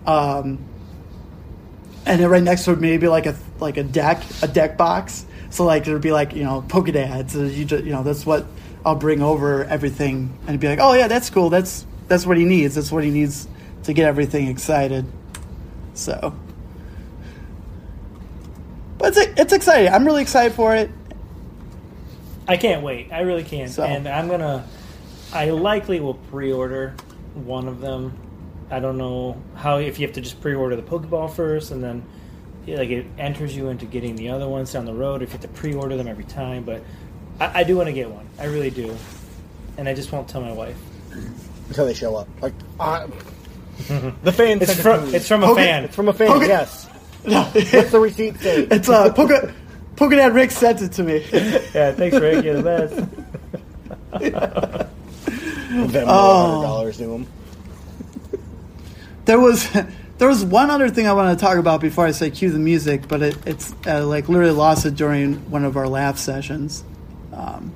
Um, and then right next to it maybe like a like a deck, a deck box. So like there'd be like you know Pokedads. So you just, you know that's what I'll bring over everything, and it'd be like, oh yeah, that's cool. That's that's what he needs. That's what he needs to get everything excited. So, but it's it's exciting. I'm really excited for it. I can't wait. I really can't. So- And I'm gonna. I likely will pre-order one of them. I don't know how if you have to just pre-order the Pokeball first, and then like it enters you into getting the other ones down the road. If you have to pre-order them every time, but I, I do want to get one. I really do, and I just won't tell my wife. until they show up. Like uh, the fan. It's from it's from a Poke- fan. It's from a fan. Poke- Yes. No, What's the receipt say? it's uh, Poke, Pokedad Rick sent it to me. yeah, thanks, Rick. You're the best. Venmo Oh. hundred dollars to him. There was there was one other thing I want to talk about before I say cue the music, but it, it's uh, like literally lost it during one of our laugh sessions. Um,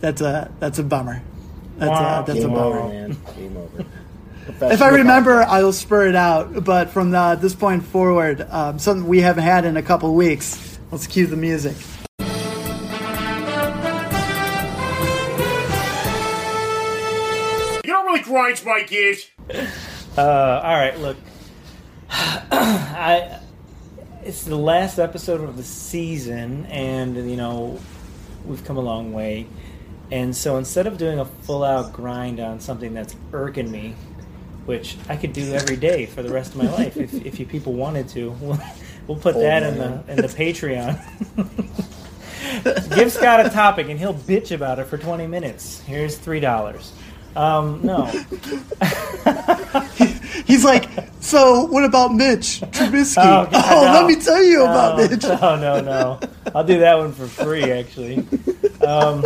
that's a that's a bummer. That's Wow. a that's a bummer. over, man. Game over. If I remember, I will spur it out. But from uh, this point forward, um, something we haven't had in a couple weeks. Let's cue the music. You know what really grinds my gears? Uh, all right, look, I it's the last episode of the season, and you know we've come a long way. And so instead of doing a full out grind on something that's irking me, which I could do every day for the rest of my life, if, if you people wanted to, we'll, we'll put Oh, that in the in the Patreon. Give Scott a topic, and he'll bitch about it for twenty minutes. Here's three dollars. Um, no, He's like, so what about Mitch Trubisky? Oh, Oh, no. let me tell you about no, Mitch. No, no, no. I'll do that one for free, actually. Um,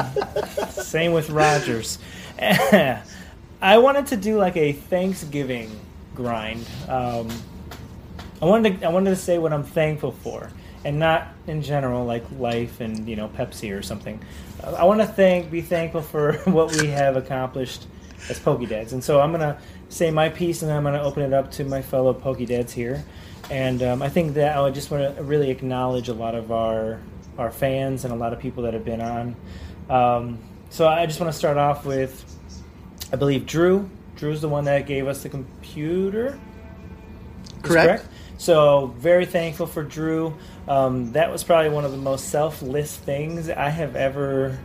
same with Rodgers. I wanted to do like a Thanksgiving grind. Um, I wanted to, I wanted to say what I'm thankful for, and not in general like life and you know Pepsi or something. I want to thank, be thankful for what we have accomplished as Pokedads, and so I'm gonna say my piece, and then I'm gonna open it up to my fellow Pokedads here. And um, I think that I just want to really acknowledge a lot of our our fans and a lot of people that have been on. Um, so I just want to start off with, I believe Drew. Drew's the one that gave us the computer. Is Correct. So very thankful for Drew. Um, that was probably one of the most selfless things I have ever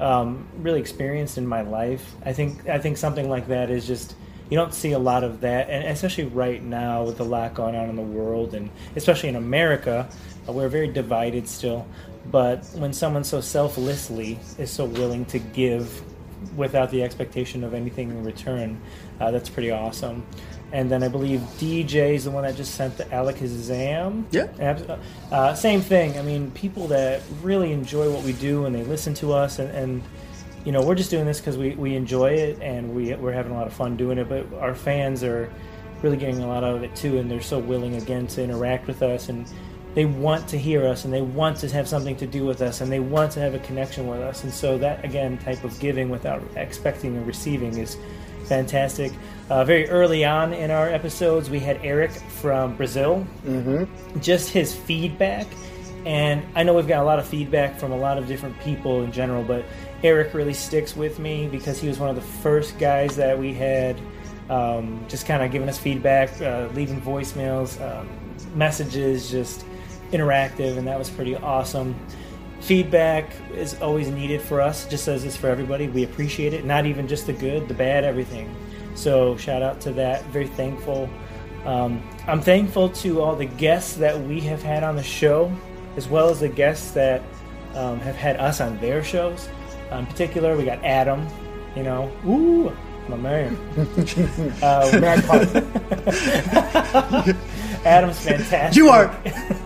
um, really experienced in my life. I think I think something like that is just you don't see a lot of that, and especially right now with a lot going on in the world, and especially in America, uh, we're very divided still. But when someone so selflessly is so willing to give without the expectation of anything in return, uh, that's pretty awesome. And then I believe DJ is the one that just sent the Alakazam. Yeah. Uh, same thing. I mean, people that really enjoy what we do and they listen to us, and, and you know, we're just doing this because we, we enjoy it and we, we're having a lot of fun doing it. But our fans are really getting a lot out of it too, and they're so willing again to interact with us and they want to hear us and they want to have something to do with us and they want to have a connection with us. And so that again type of giving without expecting and receiving is fantastic. Uh, very early on in our episodes, we had Eric from Brazil. Mm-hmm. Just his feedback, and I know we've got a lot of feedback from a lot of different people in general, but Eric really sticks with me because he was one of the first guys that we had um, just kind of giving us feedback, uh, leaving voicemails, um, messages, just interactive, and that was pretty awesome feedback is always needed for us just as is for everybody. We appreciate it not even just the good the bad everything. So shout out to that. Very thankful. Um, i'm thankful to all the guests that we have had on the show as well as the guests that um, have had us on their shows. In particular we got adam you know. Ooh my man. Uh, adam's fantastic You are,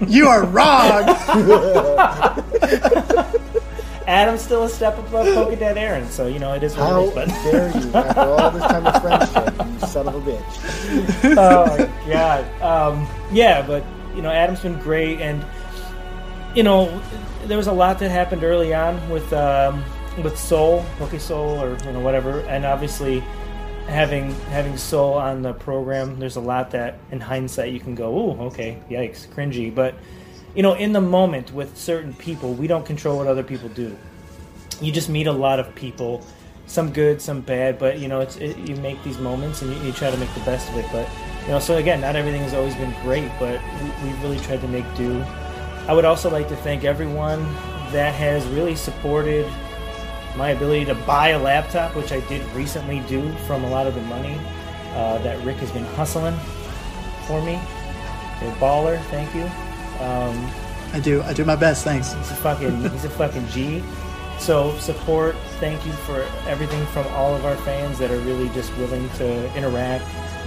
you are wrong. Adam's still a step above Pokedad Aaron, so you know it is what How it is. But dare you, after all this time of friendship, you son of a bitch. oh my god, um, yeah, but you know Adam's been great, and you know there was a lot that happened early on with um, with Soul, Poke Soul, or you know whatever, and obviously having having Soul on the program, there's a lot that in hindsight you can go, oh, okay, yikes, cringy, but you know in the moment with certain people, we don't control what other people do. you just meet a lot of people, some good, some bad, but you know, it's it, you make these moments and you, you try to make the best of it. But you know, so again, not everything has always been great, but we, we really tried to make do. I would also like to thank everyone that has really supported my ability to buy a laptop, which I did recently do from a lot of the money uh, that Rick has been hustling for me. You're a baller, thank you. Um, I do. I do my best. Thanks. He's a fucking he's a fucking G. So support, thank you for everything from all of our fans that are really just willing to interact,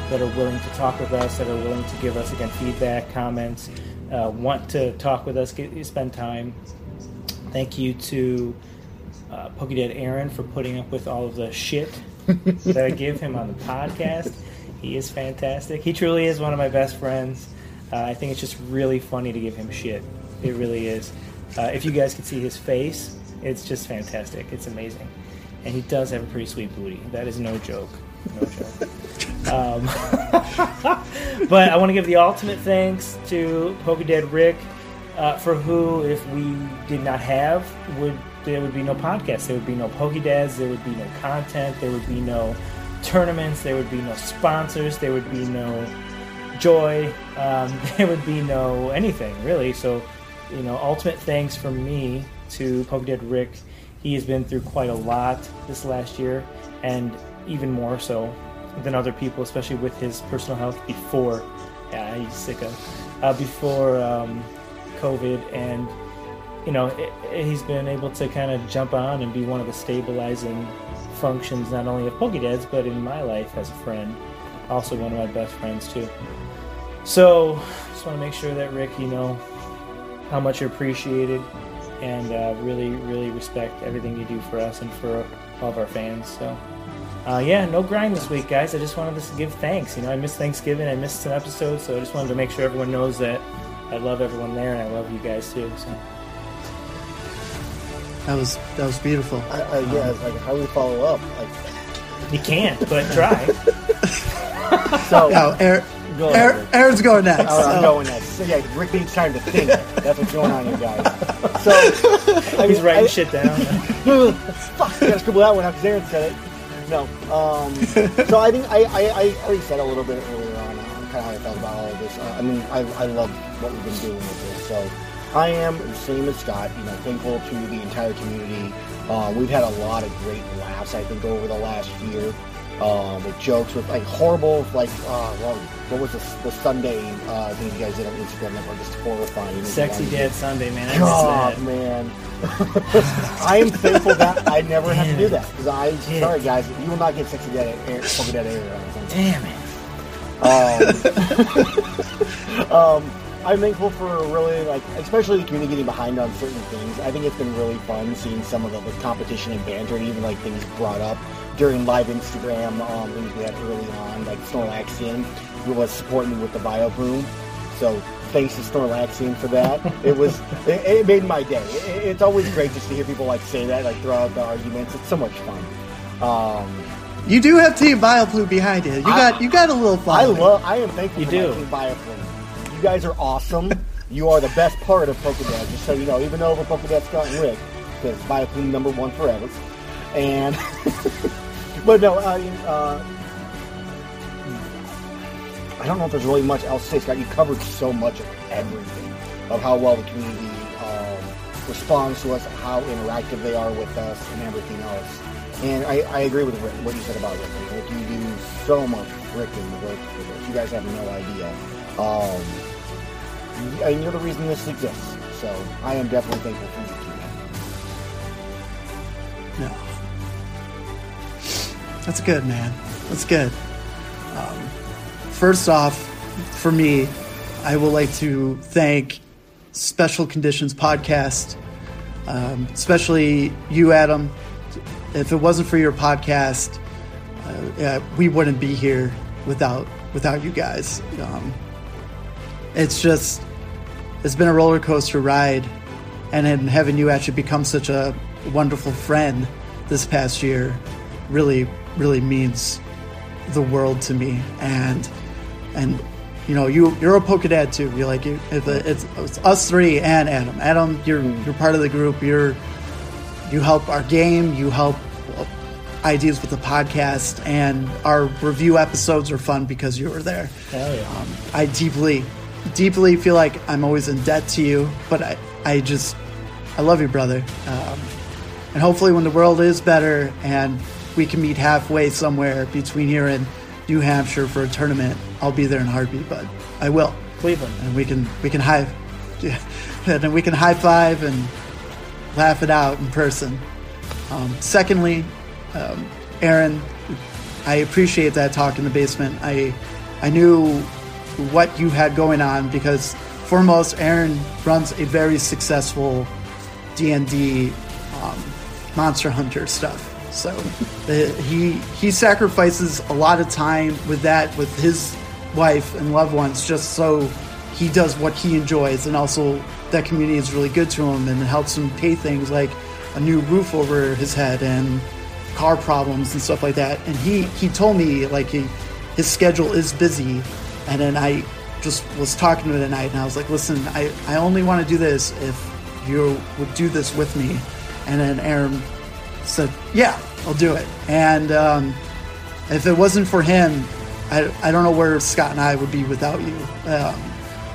that are willing to talk with us, that are willing to give us again feedback, comments, uh, want to talk with us, get, spend time. Thank you to uh, Pokedad Aaron for putting up with all of the shit that I give him on the podcast. He is fantastic. He truly is one of my best friends. Uh, I think it's just really funny to give him shit. It really is. Uh, if you guys could see his face, it's just fantastic. It's amazing. And he does have a pretty sweet booty. That is no joke. No joke. Um, but I want to give the ultimate thanks to Pokedad Rick, uh, for who, if we did not have, would there would be no podcast, there would be no Pokedads, there would be no content, there would be no tournaments, there would be no sponsors, there would be no joy, um, there would be no anything really. So, you know, ultimate thanks from me to Pokedad Rick. He has been through quite a lot this last year, and even more so than other people, especially with his personal health before. Yeah, he's sick of uh, before um, COVID, and you know he's been able to kind of jump on and be one of the stabilizing functions, not only of Pokedads, but in my life as a friend. Also, one of my best friends too. So, just want to make sure that Rick, you know how much you're appreciated, and uh, really, really respect everything you do for us and for all of our fans. So. Uh, yeah, no grind this week, guys. I just wanted to give thanks. You know, I missed Thanksgiving, I missed some episodes, so I just wanted to make sure everyone knows that I love everyone there and I love you guys too. So That was that was beautiful. I, I, yeah, it's like how do we follow up? Like, you can't, but try. so Oh, Aaron, go. Aaron, Aaron's going next. Oh, I'm going next. So, yeah, Rick needs time to think. That's what's going on, you guys. So I He's mean, writing I- shit down. Fuck, I gotta scribble that one out because Aaron said it. No. Um, so I think I, I, I already said a little bit earlier on uh, kind of how I felt about all of this. Uh, I mean, I, I love what we've been doing with this. So I am the same as Scott. You know, thankful to the entire community. Uh, we've had a lot of great laughs. I think over the last year. Um, with jokes, with like horrible, like, uh, well, what was the, the Sunday uh, thing you guys did on Instagram that were just horrifying? Sexy Dad Sunday, man. I God, miss man. I am thankful that I never have to do that. Because I, Damn. sorry guys, you will not get sexy dead air, polka dead air. Damn it. Um, um, I'm thankful for really like, especially the community getting behind on certain things. I think it's been really fun seeing some of the, the competition and banter, and even like things brought up during live Instagram um, things we had early on, like Snorlaxian, who was supporting me with the Bio Boom. So thanks to Snorlaxian for that. It was it, it made my day. It, it's always great just to hear people like say that, like throw out the arguments. It's so much fun. Um, You do have Team BioBlue behind you. You I- got you got a little I love. I am thankful You for do. my team Bioflame. Guys are awesome. you are the best part of Pokedads. Just so you know, even over Pokedex and Rick, because Bioflame number one forever. And but no, uh, uh, I don't know if there's really much else to say. Scott, you covered so much of everything of how well the community um, responds to us, how interactive they are with us, and everything else. And I, I agree with Rick, what you said about Rick. Rick, you do so much freaking work for this. You guys have no idea. Um, and you're the reason this exists. So I am definitely thankful for you. No. That's good, man. That's good. Um, first off, for me, I would like to thank Special Conditions Podcast, um, especially you, Adam. If it wasn't for your podcast, uh, yeah, we wouldn't be here without without you guys. Um, it's just it's been a roller coaster ride, and then having you actually become such a wonderful friend this past year. Really really means the world to me. And and you know you you're a polka Pokedad too. You're like you it's, uh, it's, it's us three and Adam. Adam you're hmm. you're part of the group. You're you help our game. You help uh, ideas with the podcast. And our review episodes are fun because you were there. Hell yeah. um, I deeply, deeply feel like I'm always in debt to you, but I, I just, I love you, brother. Um, and hopefully, when the world is better and we can meet halfway somewhere between here and New Hampshire for a tournament, I'll be there in a heartbeat. But I will, Cleveland. and we can we can high, yeah, and then we can high five and laugh it out in person. Um, secondly, um, Aaron, I appreciate that talk in the basement. I I knew what you had going on because foremost, Aaron runs a very successful D and D um, Monster Hunter stuff. So the, he he sacrifices a lot of time with that with his wife and loved ones just so he does what he enjoys and also that community is really good to him and helps him pay things like a new roof over his head and car problems and stuff like that and he he told me like he his schedule is busy. And then I just was talking to him tonight, and I was like, "Listen, I I only want to do this if you would do this with me." And then Aaron said, "Yeah, I'll do it." And um, if it wasn't for him, I, I don't know where Scott and I would be without you. Um,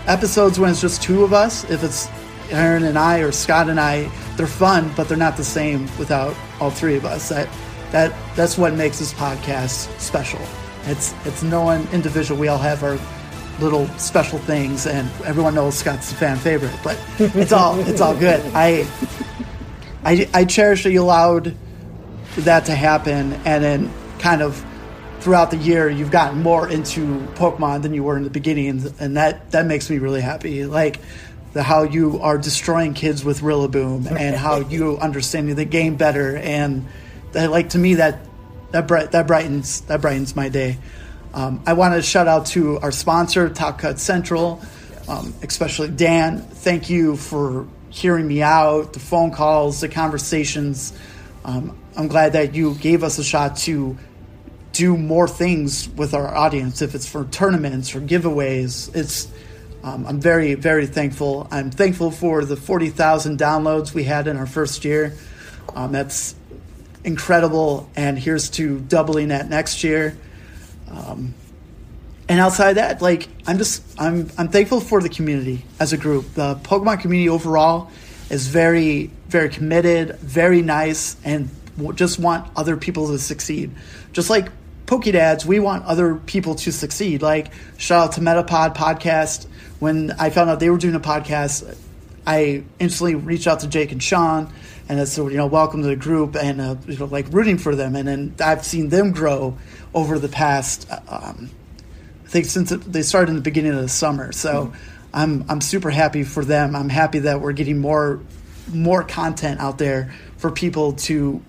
episodes when it's just two of us, if it's Aaron and I or Scott and I, they're fun, but they're not the same without all three of us. That that that's what makes this podcast special. It's it's no one individual. We all have our little special things, and everyone knows Scott's a fan favorite. But it's all it's all good. I I I cherish that you allowed that to happen, and then kind of throughout the year you've gotten more into Pokemon than you were in the beginning, and that that makes me really happy. Like the how you are destroying kids with Rillaboom, and how you understanding the game better, and that, like to me that that bright, that brightens that brightens my day. Um, I want to shout out to our sponsor, Top Cut Central, um, especially Dan. Thank you for hearing me out, the phone calls, the conversations. Um, I'm glad that you gave us a shot to do more things with our audience. If it's for tournaments or giveaways, it's um, I'm very very thankful. I'm thankful for the 40,000 downloads we had in our first year. Um, that's incredible, and here's to doubling that next year. Um, and outside that, like I'm just I'm I'm thankful for the community as a group. The Pokemon community overall is very very committed, very nice, and just want other people to succeed. Just like Pokedads, we want other people to succeed. Like shout out to Metapod podcast. When I found out they were doing a podcast, I instantly reached out to Jake and Sean, and so you know, welcome to the group, and uh, you know, like rooting for them. And then I've seen them grow over the past, um, I think since they started in the beginning of the summer. So I'm I'm super happy for them. I'm happy that we're getting more more content out there for people to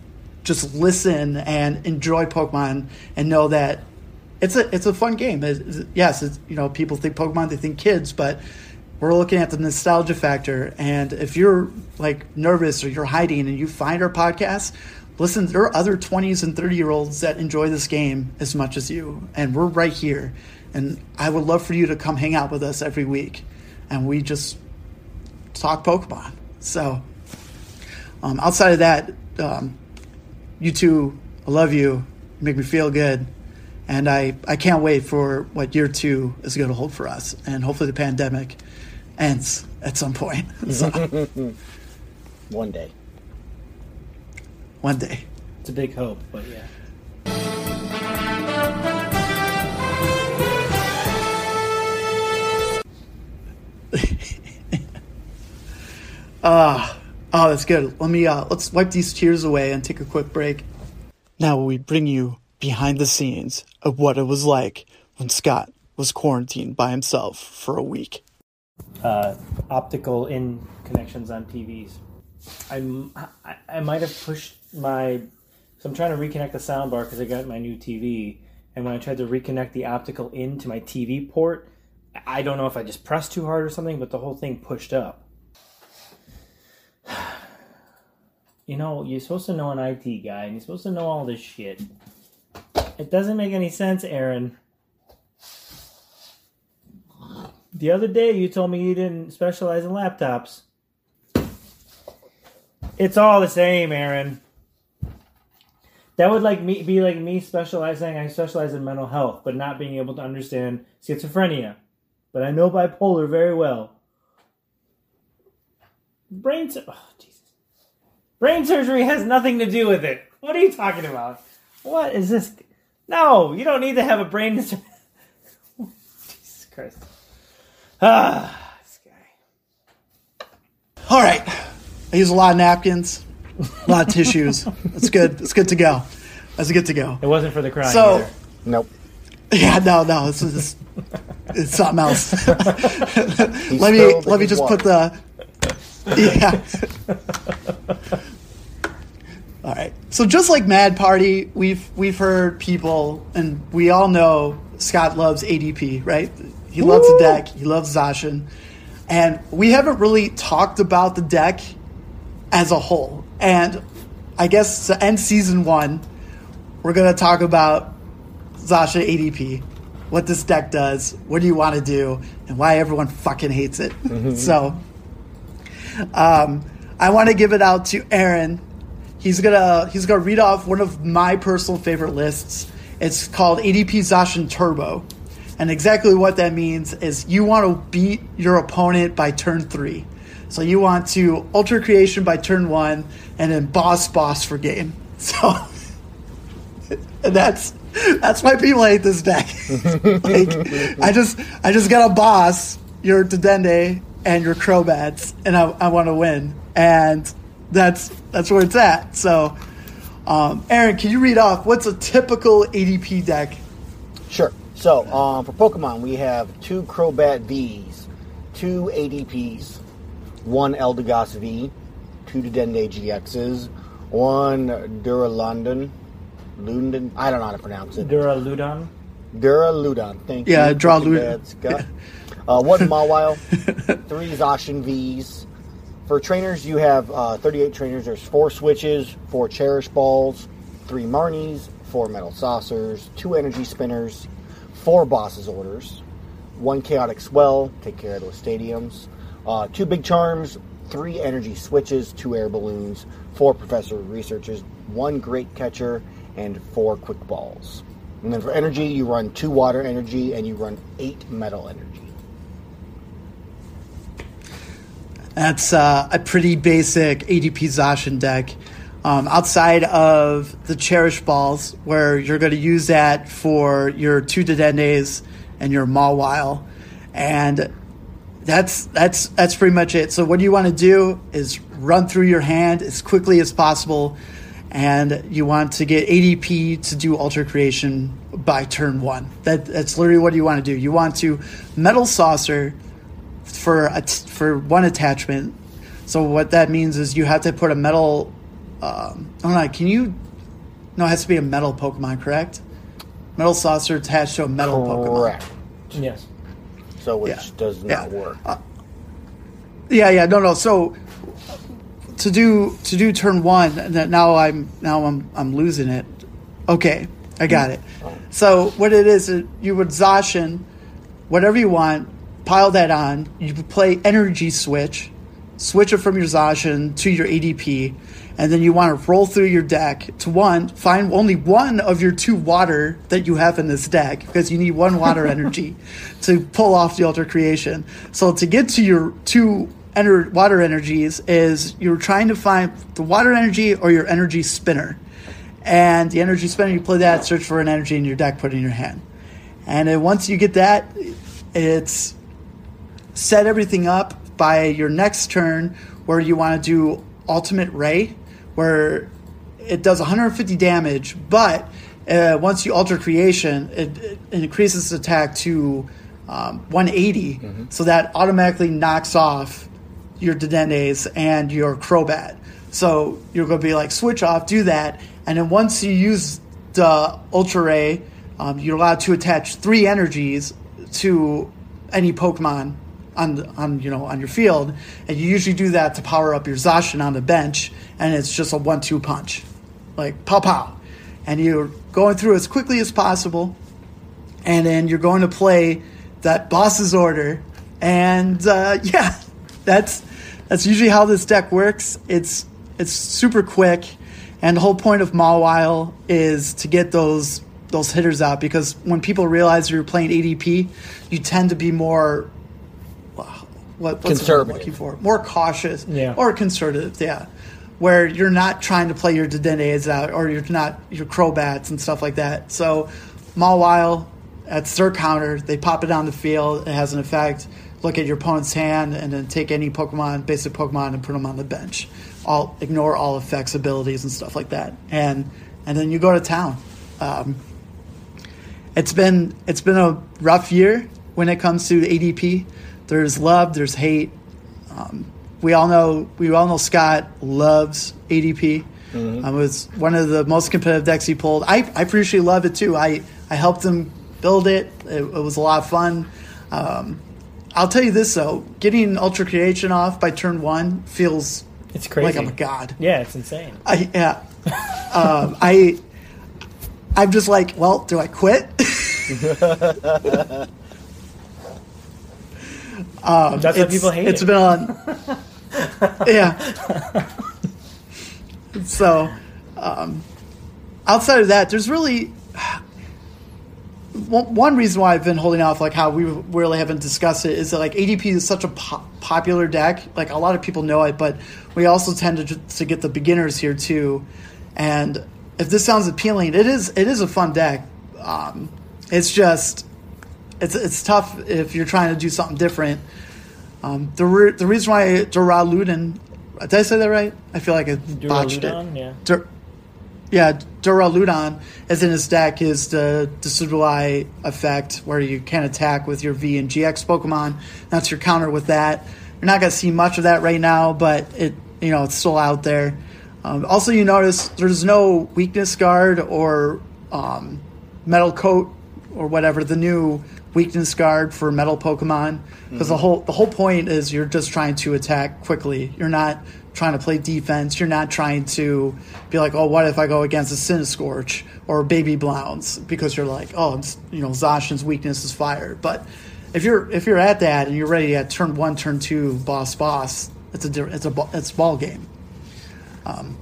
just listen and enjoy Pokemon and know that it's a it's a fun game. It- yes, it's, you know people think Pokemon, they think kids, but we're looking at the nostalgia factor. And if you're like nervous or you're hiding and you find our podcast, listen, there are other 20s and 30 year olds that enjoy this game as much as you, and we're right here. And I would love for you to come hang out with us every week, and we just talk Pokemon. So um, outside of that, um, you two, I love you. You make me feel good. And I, I can't wait for what year two is going to hold for us. And hopefully the pandemic ends at some point. So, One day. one day. It's a big hope, but yeah. Oh, that's good. Let me, uh, let's wipe these tears away and take a quick break. Now we bring you behind the scenes of what it was like when Scott was quarantined by himself for a week. Uh, optical in connections on TVs. I'm, I, I might have pushed my. So I'm trying to reconnect the soundbar because I got my new TV, and when I tried to reconnect the optical in to my TV port, I don't know if I just pressed too hard or something, but the whole thing pushed up. You know, you're supposed to know an IT guy, and you're supposed to know all this shit. It doesn't make any sense, Aaron. The other day, you told me you didn't specialize in laptops. It's all the same, Aaron. That would like me be like me specializing. I specialize in mental health, but not being able to understand schizophrenia. But I know bipolar very well. Brain, oh, Jesus. Brain surgery has nothing to do with it. What are you talking about? What is this? No, you don't need to have a brain. dis- Jesus Christ. Ah, this guy. All right. I use a lot of napkins, a lot of tissues. It's good. It's good to go. That's good to go. It wasn't for the crying So- either. Nope. Yeah, no, no, it's, it's, it's something else. let me let me just water. put the yeah. All right. So just like Mad Party, we've we've heard people, and we all know Scott loves ADP, right? He loves the deck. He loves Zacian, and we haven't really talked about the deck as a whole. And I guess to end season one, we're gonna talk about Zacian ADP. what this deck does, what do you want to do, and why everyone fucking hates it. so, um, I want to give it out to Aaron. He's gonna he's gonna read off one of my personal favorite lists. It's called ADP Zacian Turbo, and exactly what that means is you want to beat your opponent by turn three. So you want to Ultra Creation by turn one, and then Boss Boss for game. So. And that's that's why people hate this deck. like I just I just got a boss, your Dedenne and your Crobats, and I, I want to win. And that's that's where it's at. So um, Aaron, can you read off what's a typical ADP deck? Sure. So, um, for Pokemon, we have two Crobat Vs, two ADPs, one Eldegoss V, two Dedenne GXs, one Duraludon, Lunden, I don't know how to pronounce it. Duraludon. Duraludon, thank you. Yeah, draw Pokemon Lud- Scott. Uh, one Mawile, three Zacian Vs. For trainers, you have uh, 38 trainers. There's four switches, four Cherish Balls, three Marnies, four Metal Saucers, two Energy Spinners, four Bosses Orders, one Chaotic Swell, take care of those stadiums, uh, two Big Charms, three Energy Switches, two Air Balloons, four Professor Researchers, one Great Catcher, and four Quick Balls. And then for energy, you run two Water Energy and you run eight Metal Energy. That's uh, a pretty basic ADP Zacian deck. Um, outside of the Cherish Balls, where you're going to use that for your two Dedennes and your Mawile, and that's that's that's pretty much it. So what you want to do is run through your hand as quickly as possible, and you want to get ADP to do Ultra Creation by turn one. That that's literally what you want to do. You want to Metal Saucer for a t- for one attachment. So what that means is you have to put a metal. Um, I don't. Can you? No, it has to be a metal Pokemon, correct? Metal saucer attached to a metal Pokemon. Correct. Yes. So which Yeah. does not Yeah. work. Yeah, yeah, no, no. So to do to do turn one, and then now I'm now I'm I'm losing it. Okay, I got it. So what it is, uh, you would Zacian, whatever you want, pile that on. You play energy switch, switch it from your Zacian to your ADP, and then you want to roll through your deck to one, find only one of your two water that you have in this deck because you need one water energy to pull off the alter creation. So to get to your two ener- water energies is you're trying to find the water energy or your energy spinner. And the energy spinner, you play that, search for an energy in your deck, put it in your hand. And then once you get that, it's set everything up by your next turn where you want to do ultimate ray where it does 150 damage but uh, once you alter creation it, it increases its attack to um, 180 so that automatically knocks off your Dedennes and your Crobat. So you're going to be like, switch off, do that, and then once you use the Ultra Ray, um, you're allowed to attach three energies to any Pokemon on on you know on your field, and you usually do that to power up your Zacian on the bench, and it's just a one-two punch, like pow pow, and you're going through as quickly as possible, and then you're going to play that boss's order, and uh, yeah, that's that's usually how this deck works. It's it's super quick, and the whole point of Mawile is to get those those hitters out because when people realize you're playing ADP, you tend to be more what, what's the word I'm Conservative. looking for more cautious Yeah. or conservative, yeah. Where you're not trying to play your Dedennes out or you're not your Crobats and stuff like that. So Mawile, that's their counter. They pop it on the field. It has an effect. Look at your opponent's hand and then take any Pokemon, basic Pokemon, and put them on the bench. All ignore all effects, abilities, and stuff like that. And and then you go to town. Um, it's been it's been a rough year when it comes to ADP. There's love, there's hate. Um, we all know we all know Scott loves ADP. Um, it was one of the most competitive decks he pulled. I I appreciate love it too. I I helped him build it. It, it was a lot of fun. Um, I'll tell you this though, getting Ultra Creation off by turn one feels It's crazy. like I'm a god. Yeah, it's insane. I yeah. um, I I'm just like, well, do I quit? That's why it's, people hate it's it. been on. yeah. So, um, outside of that, there's really one, one reason why I've been holding off, like how we really haven't discussed it, is that like ADP is such a po- popular deck. Like a lot of people know it, but we also tend to to get the beginners here too. And if this sounds appealing, it is. It is a fun deck. Um, it's just it's it's tough if you're trying to do something different. Um, the re- the reason why Duraludon, did I say that right? I feel like I botched Duraludon? it. Yeah. Dur- yeah, Duraludon is in his deck is the Decidueye effect where you can attack with your V and GX Pokemon. That's your counter with that. You're not going to see much of that right now, but it you know it's still out there. Um, also, you notice there's no weakness guard or um, metal coat or whatever the new weakness guard for metal Pokemon because the whole the whole point is you're just trying to attack quickly. You're not trying to play defense. You're not trying to be like, oh, what if I go against a Centiskorch or Baby Blounce because you're like, oh, it's, you know, Zacian's weakness is fire. But if you're if you're at that and you're ready at turn one, turn two, boss, boss, it's a it's a it's a ball game Um,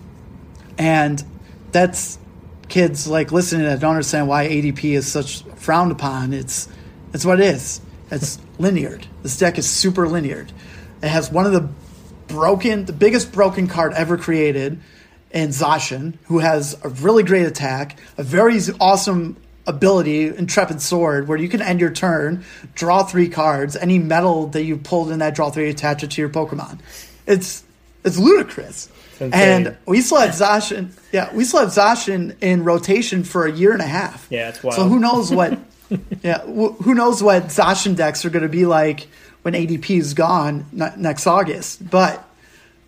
and that's kids like listening that don't understand why ADP is such frowned upon. It's it's what it is. It's linear. This deck is super linear. It has one of the broken, the biggest broken card ever created in Zacian, who has a really great attack, a very awesome ability, Intrepid Sword, where you can end your turn, draw three cards, any metal that you pulled in that draw three, attach it to your Pokemon. It's it's ludicrous. And we still have Zacian, Yeah, we still have Zacian in rotation for a year and a half. Yeah, it's wild. So who knows what? yeah, wh- who knows what Zacian decks are going to be like when ADP is gone ne- next August? But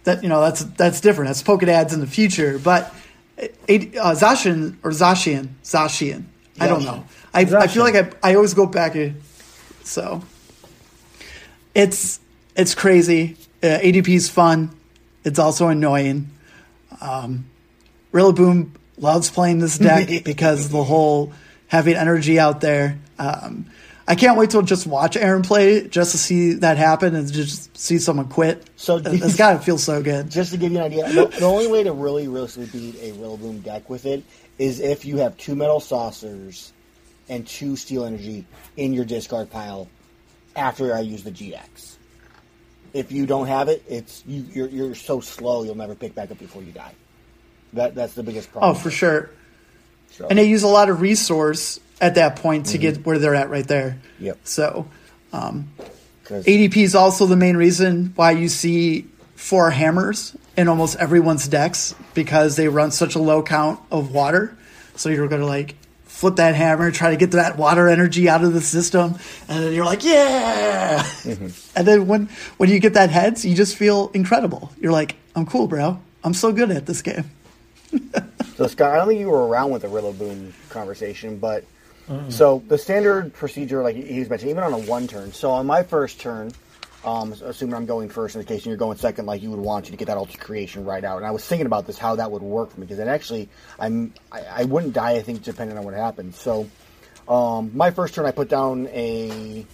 that you know that's that's different. That's Pokedads in the future. But uh, Zacian or Zacian, Zacian. I don't know. I, I feel like I, I always go back. So it's it's crazy. Uh, ADP is fun. It's also annoying. Um, Rillaboom loves playing this deck because the whole having energy out there. Um, I can't wait to just watch Aaron play just to see that happen and just see someone quit. So it's got to feel so good. Just to give you an idea, the, the only way to really, really beat a Rillaboom deck with it is if you have two Metal Saucers and two Steel Energy in your discard pile after I use the GX. If you don't have it, it's you, you're, you're so slow you'll never pick back up before you die. That that's the biggest problem. Oh, for sure. So, And they use a lot of resource at that point to get mm-hmm. where they're at right there. Yep. So um, 'cause- ADP is also the main reason why you see four hammers in almost everyone's decks because they run such a low count of water. So you're going to like flip that hammer, try to get that water energy out of the system, and then you're like, yeah. Mm-hmm. And then when when you get that heads, you just feel incredible. You're like, I'm cool, bro. I'm so good at this game. So Scott, I don't think you were around with the Rillaboom conversation, but so the standard procedure, like he was mentioning, even on a one turn. So on my first turn, um, assuming I'm going first in the case and you're going second, like you would want you to get that ultra creation right out. And I was thinking about this, how that would work for me, because then actually I'm I, I wouldn't die. I think depending on what happened. So um, my first turn, I put down a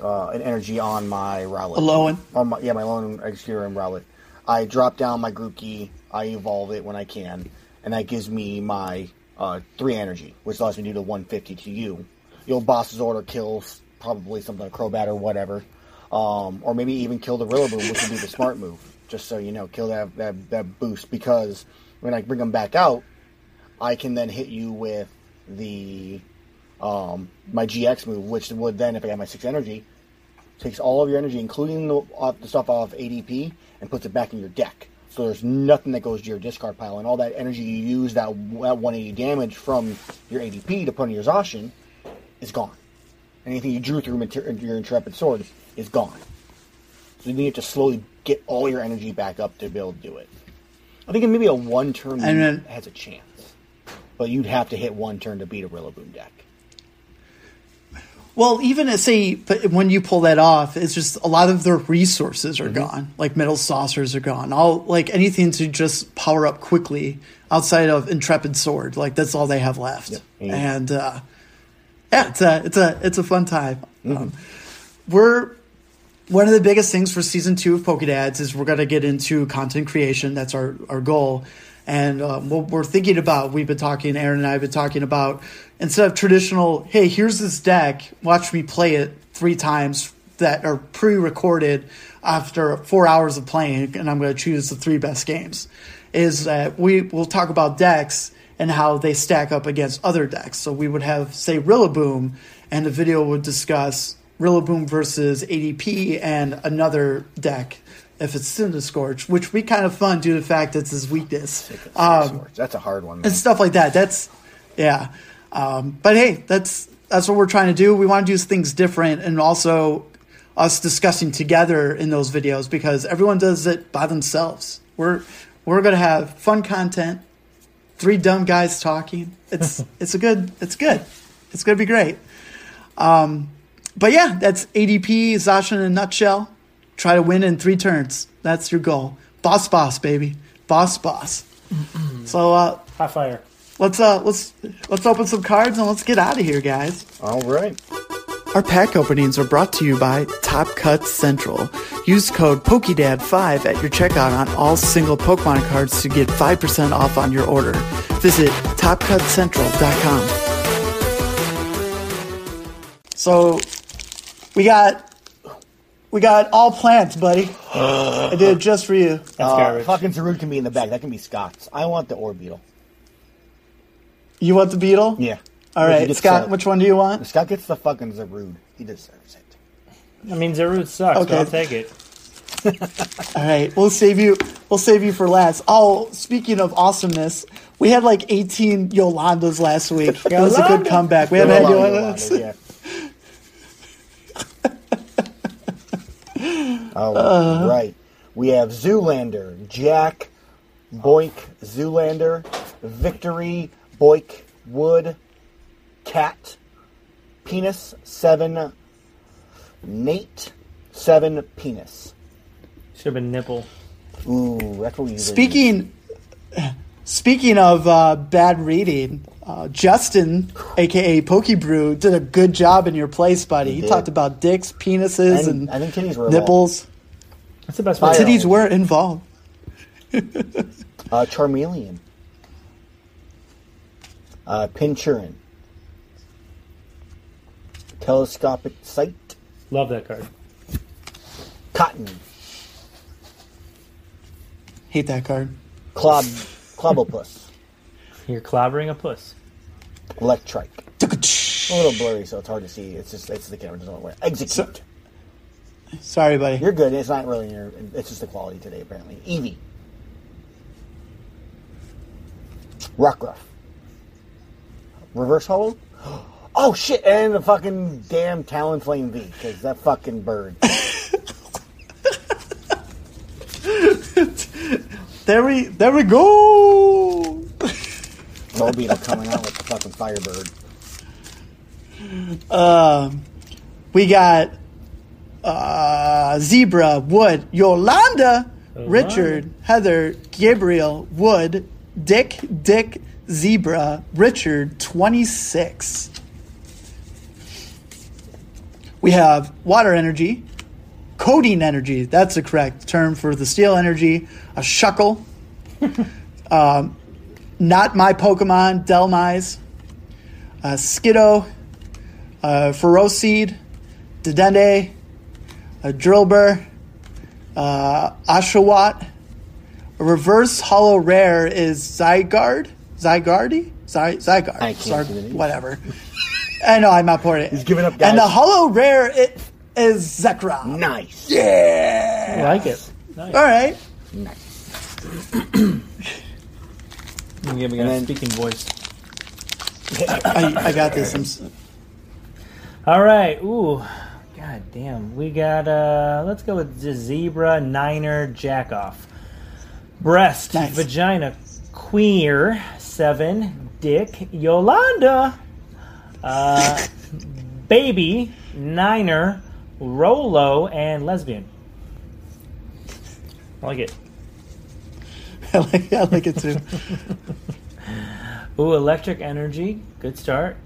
uh, an energy on my Rowlet. A Lowen. On my, yeah, my lone exterior and Rowlet. I drop down my Grookey. I evolve it when I can, and that gives me my uh, three energy, which allows me to do the 150 to you. You'll boss's order kills probably something like Crobat or whatever, um, or maybe even kill the Rillaboom, which would be the smart move. Just so you know, kill that that, that boost because when I bring them back out, I can then hit you with the um, my GX move, which would then, if I have my six energy, takes all of your energy, including the, off, the stuff off ADP, and puts it back in your deck. So there's nothing that goes to your discard pile, and all that energy you use that, that 180 damage from your ADP to put in your Zacian is gone. Anything you drew through mater- your Intrepid Sword is gone. So you need to slowly get all your energy back up to be able to do it. I think in maybe a one turn then- has a chance, but you'd have to hit one turn to beat a Rillaboom deck. Well, even say, but when you pull that off, it's just a lot of their resources are gone. Like metal saucers are gone. All like anything to just power up quickly outside of intrepid sword. Like that's all they have left. Yeah. And uh, yeah, it's a it's a it's a fun time. Um, we're one of the biggest things for season two of Pokedads is we're going to get into content creation. That's our our goal, and um, what we're thinking about. We've been talking. Aaron and I have been talking about instead of traditional. Hey, here's this deck. Watch me play it three times that are pre-recorded after four hours of playing, and I'm going to choose the three best games. Is that we will talk about decks and how they stack up against other decks. So we would have, say, Rillaboom, and the video would discuss Rillaboom versus ADP and another deck if it's Centiskorch, which would be kind of fun due to the fact it's his weakness. Um, That's a hard one. Man. and stuff like that. That's yeah. Um, but hey, that's that's what we're trying to do. We want to do things different, and also us discussing together in those videos because everyone does it by themselves. We're we're gonna have fun content, three dumb guys talking. It's it's a good it's good. It's gonna be great. Um, but yeah, that's ADP Zacian in a nutshell. Try to win in three turns. That's your goal. Boss, boss, baby. Boss, boss. so uh, Hot fire. let's uh let's let's open some cards and let's get out of here, guys. All right. Our pack openings are brought to you by Top Cut Central. Use code PokeDad5 at your checkout on all single Pokemon cards to get 5% off on your order. Visit TopCutCentral.com. So we got we got all plants, buddy. I did it just for you. That's Uh, garbage. fucking Zarude can be in the bag. That can be Scott's. I want the Orbeetle. You want the beetle? Yeah. All He right, gets Scott. the- Which one do you want? Scott gets the fucking Zarude. He deserves it. I mean, Zarude sucks, Okay. but I'll take it. All right, we'll save you. We'll save you for last. Oh, speaking of awesomeness, we had like 18 Yolandas last week. That was a good Yolanda. comeback. We haven't had Yolanda, Yolandas. yeah. All right. We have Zoolander, Jack, Boink, Zoolander, Victory, Boink, Wood, Cat, Penis, Seven, Nate, Seven, Penis. Should have been nipple. Ooh, that's what we usually Speaking, speaking of uh, bad reading, uh, Justin, aka Pokebrew, did a good job in your place, buddy. He, did. talked about dicks, penises, And and, I think titties were nipples. That's the best way. Fire. Titties were involved. Uh, Charmeleon. Uh, Pincurchin. Telescopic Sight. Love that card. Cotton. Hate that card. Clob, Clobbopus. You're clobbering a puss. Electrike. A little blurry, so it's hard to see. It's just it's the camera doesn't work. Execute. Sorry, buddy. You're good. It's not really your. It's just the quality today, apparently. Eevee. Rockruff. Reverse Holo. Oh shit! And the fucking damn Talonflame V, because that fucking bird. There we, there we go. Mobeetle coming out with the fucking Firebird. Um, we got uh, Zebra, Wood, Yolanda, Richard, Heather, Gabriel, Wood, Dick, Dick, Zebra, Richard, 26. We have Water Energy, codeine Energy, that's the correct term for the Steel Energy, a Shuckle, um, Not My Pokemon, Dhelmise, uh, Skiddo, uh, Ferroseed, Dedenne, a Drillbur, uh, Oshawott. A reverse holo rare is Zygarde? Zygarde? Zy- Zygarde. I can't Sorry, do whatever. I know, I'm not pouring it. He's giving up, And the holo rare it is Zekrom. Nice. Yeah. I like it. Nice. All right. I'm giving And a then- speaking voice. I, I got this. I'm, All right. Ooh. God damn. We got uh let's go with the zebra niner jackoff. Breast, Nice. vagina, queer, seven, dick, Yolanda. Uh baby, niner, Rolo, and lesbian. I like it. I, like, I like it too. Ooh, electric energy. Good start.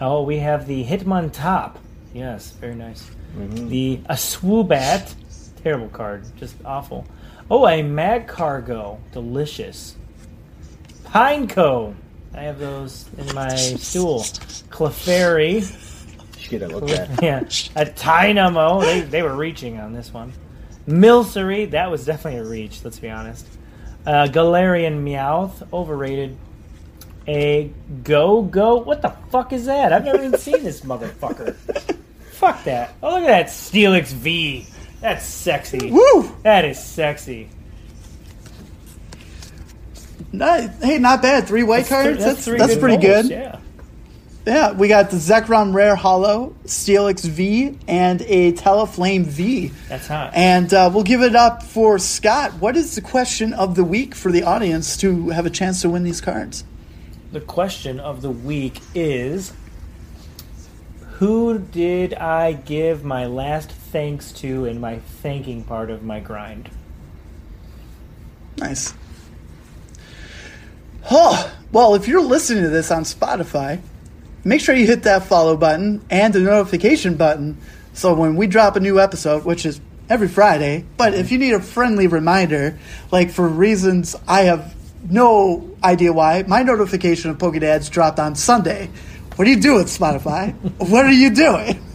Oh, we have the Hitmontop. Yes, very nice. Mm-hmm. The a Swoobat. Terrible card. Just awful. Oh, a Magcargo. Delicious. Pineco. I have those in my stool. Clefairy. Should get a look at. Yeah. A Dynamo. They, they were reaching on this one. Milcery. That was definitely a reach, let's be honest. Uh, Galarian Meowth. Overrated. A Go Go. What the fuck is that? I've never even seen this motherfucker. Fuck that. Oh, look at that Steelix V. That's sexy. Woo! That is sexy. Not, hey, not bad. Three white cards. That's three that's, pretty rolls, good. Yeah. Yeah, we got the Zekrom Rare Holo, Steelix V, and a Talonflame V. That's hot. And uh, we'll give it up for Scott. What is the question of the week for the audience to have a chance to win these cards? The question of the week is Who did I give my last thanks to in my thanking part of my grind? Nice. Oh, well, if you're listening to this on Spotify, make sure you hit that follow button and the notification button so when we drop a new episode, which is every Friday, but if you need a friendly reminder, like for reasons I have no idea why, my notification of Pokedads dropped on Sunday. What are you doing, Spotify? what are you doing?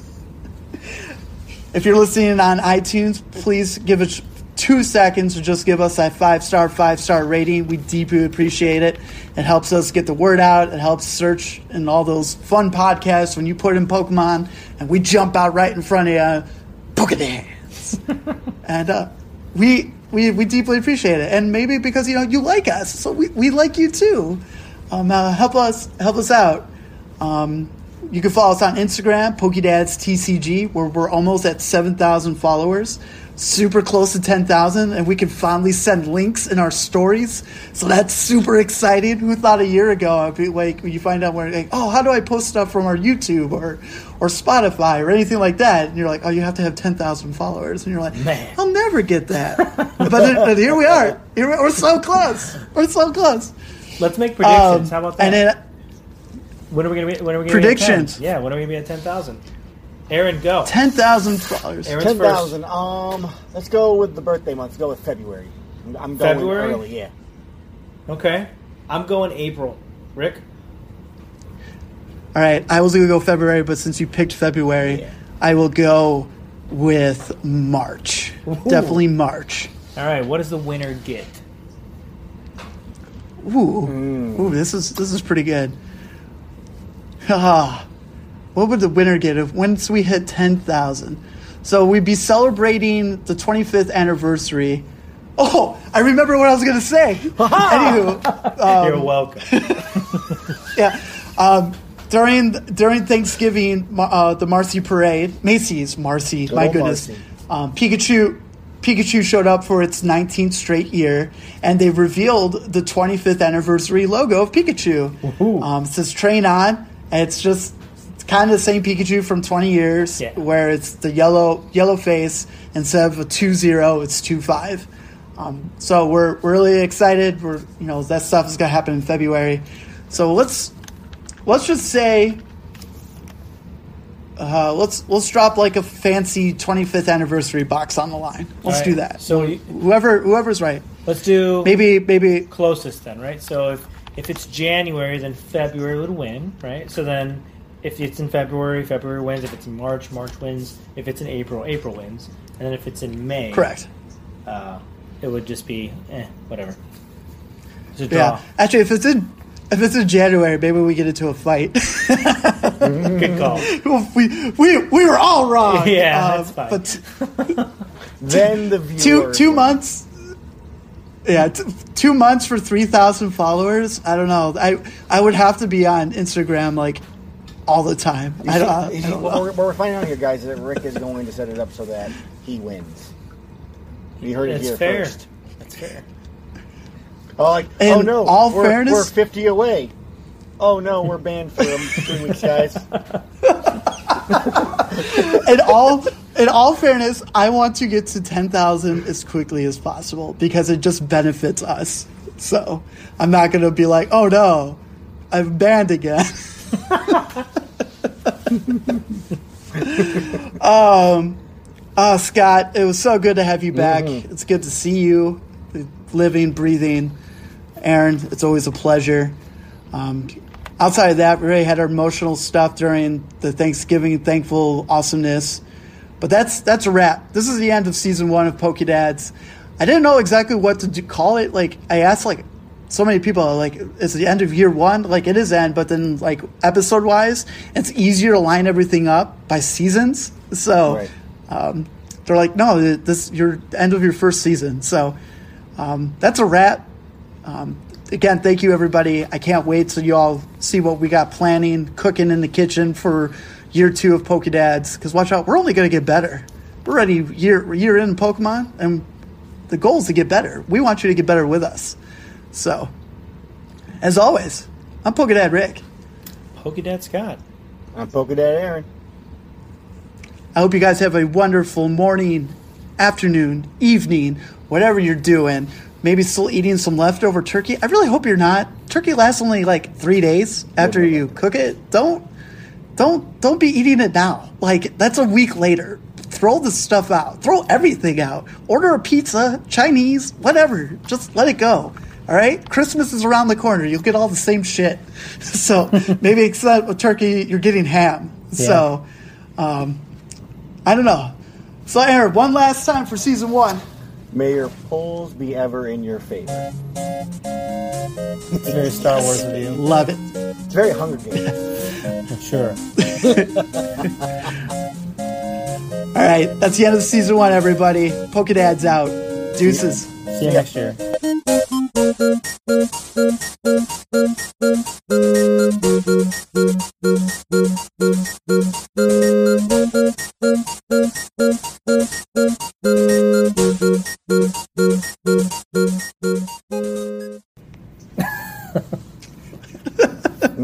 If you're listening on iTunes, please give it two seconds to just give us that five star, five star rating. We deeply appreciate it. It helps us get the word out. It helps search and all those fun podcasts when you put in Pokemon and we jump out right in front of you. Pokedance. and uh, we, we we deeply appreciate it. And maybe because you know you like us, so we, we like you too. Um, uh, help us help us out. Um, you can follow us on Instagram, PokedadsTCG, where we're almost at 7,000 followers. Super close to 10,000, and we can finally send links in our stories. So that's super exciting. Who thought a year ago, I'd be like, when you find out where, like, oh, how do I post stuff from our YouTube or, or Spotify or anything like that? And you're like, oh, you have to have 10,000 followers. And you're like, Man. I'll never get that. but, then, but here we are. Here we, we're so close. We're so close. Let's make predictions. Um, How about that? And then, when are we gonna be? When are we gonna Predictions. Be at 10? Yeah. When are we gonna be at ten thousand? Aaron, go. 10,000 followers. Aaron's Ten first. thousand. Um, let's go with the birthday month. Let's go with February. I'm- I'm going February? early. Yeah. Okay. I'm going April. Rick. All right, I was going to go February, but since you picked February, Yeah. I will go with March. Definitely March. All right. What does the winner get? Ooh, ooh, this is this is pretty good. Ah, what would the winner get if once we hit ten thousand? So we'd be celebrating the twenty fifth anniversary. Oh, I remember what I was going to say. Anywho, um, You're welcome. yeah. Um, during during Thanksgiving, uh, the Marcy parade, Macy's Marcy, my goodness, Marcy. um, Pikachu. Pikachu showed up for its 19th straight year, and they revealed the 25th anniversary logo of Pikachu. Um, it says "Train On," and it's just kind of the same Pikachu from 20 years, Yeah. where it's the yellow yellow face instead of a two zero, it's two five. Um, so we're, we're really excited. We're you know that stuff is gonna happen in February. So let's let's just say uh, let's let's drop like a fancy 25th anniversary box on the line. Let's All do that. So you- whoever whoever's right, Let's do maybe maybe closest then, right? So if if it's January, then February would win, right? So then if it's in February, February wins. If it's in March, March wins. If it's in April, April wins. And then if it's in May, correct. Uh, it would just be eh, whatever. It's a draw. Yeah, actually, if it's in if it's in January, maybe we get into a fight. Good call. we we we were all wrong. Yeah, that's fine. But Then the two two months. Yeah, t- two months for three thousand followers. I don't know. I I would have to be on Instagram like all the time. You I don't, I don't what, know. we're, what we're finding out here, guys, is that Rick is going to set it up so that he wins. You heard it here fair. first. That's fair. Oh, like, oh, In oh no! all we're, fairness- we're fifty away. Oh no, we're banned for three weeks, guys. in all in all fairness, I want to get to ten thousand as quickly as possible because it just benefits us. So I'm not going to be like, oh no, I'm banned again. Oh, Scott, it was so good to have you back. Mm-hmm. It's good to see you, living, breathing. Aaron, it's always a pleasure. Um, outside of that, we really had our emotional stuff during the Thanksgiving thankful awesomeness. But that's that's a wrap. This is the end of season one of Pokedads. I didn't know exactly what to do, call it. Like I asked, like so many people, are like it's the end of year one. Like it is end, but then like episode wise, it's easier to line everything up by seasons. So Right. um, they're like, no, this your end of your first season. So um, that's a wrap. Um, again, thank you everybody. I can't wait till you all see what we got planning, cooking in the kitchen for year two of Pokedads. Because watch out, we're only going to get better. We're already year year in Pokemon, and the goal is to get better. We want you to get better with us. So, as always, I'm Pokedad Rick. Pokedad Scott. I'm Pokedad Aaron. I hope you guys have a wonderful morning, afternoon, evening, whatever you're doing. Maybe still eating some leftover turkey. I really hope you're not. Turkey lasts only like three days after you cook it. Don't, don't, don't be eating it now. Like that's a week later. Throw the stuff out. Throw everything out. Order a pizza, Chinese, whatever. Just let it go. All right. Christmas is around the corner. You'll get all the same shit. So maybe except with turkey, you're getting ham. So. Um, I don't know. So, Aaron, one last time for season one. May your polls be ever in your favor. It's very Star Wars of you. Love it. It's very Hunger Games. Sure. All right, that's the end of season one, everybody. Pokedad's out. Deuces. See you next year.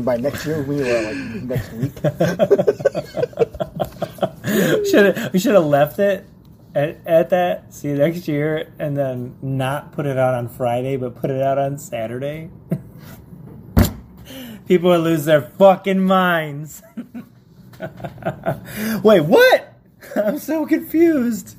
By next year, we were like next week. Should we should have left it at, at that. See you next year, and then not put it out on Friday, but put it out on Saturday. People would lose their fucking minds. Wait, what? I'm so confused.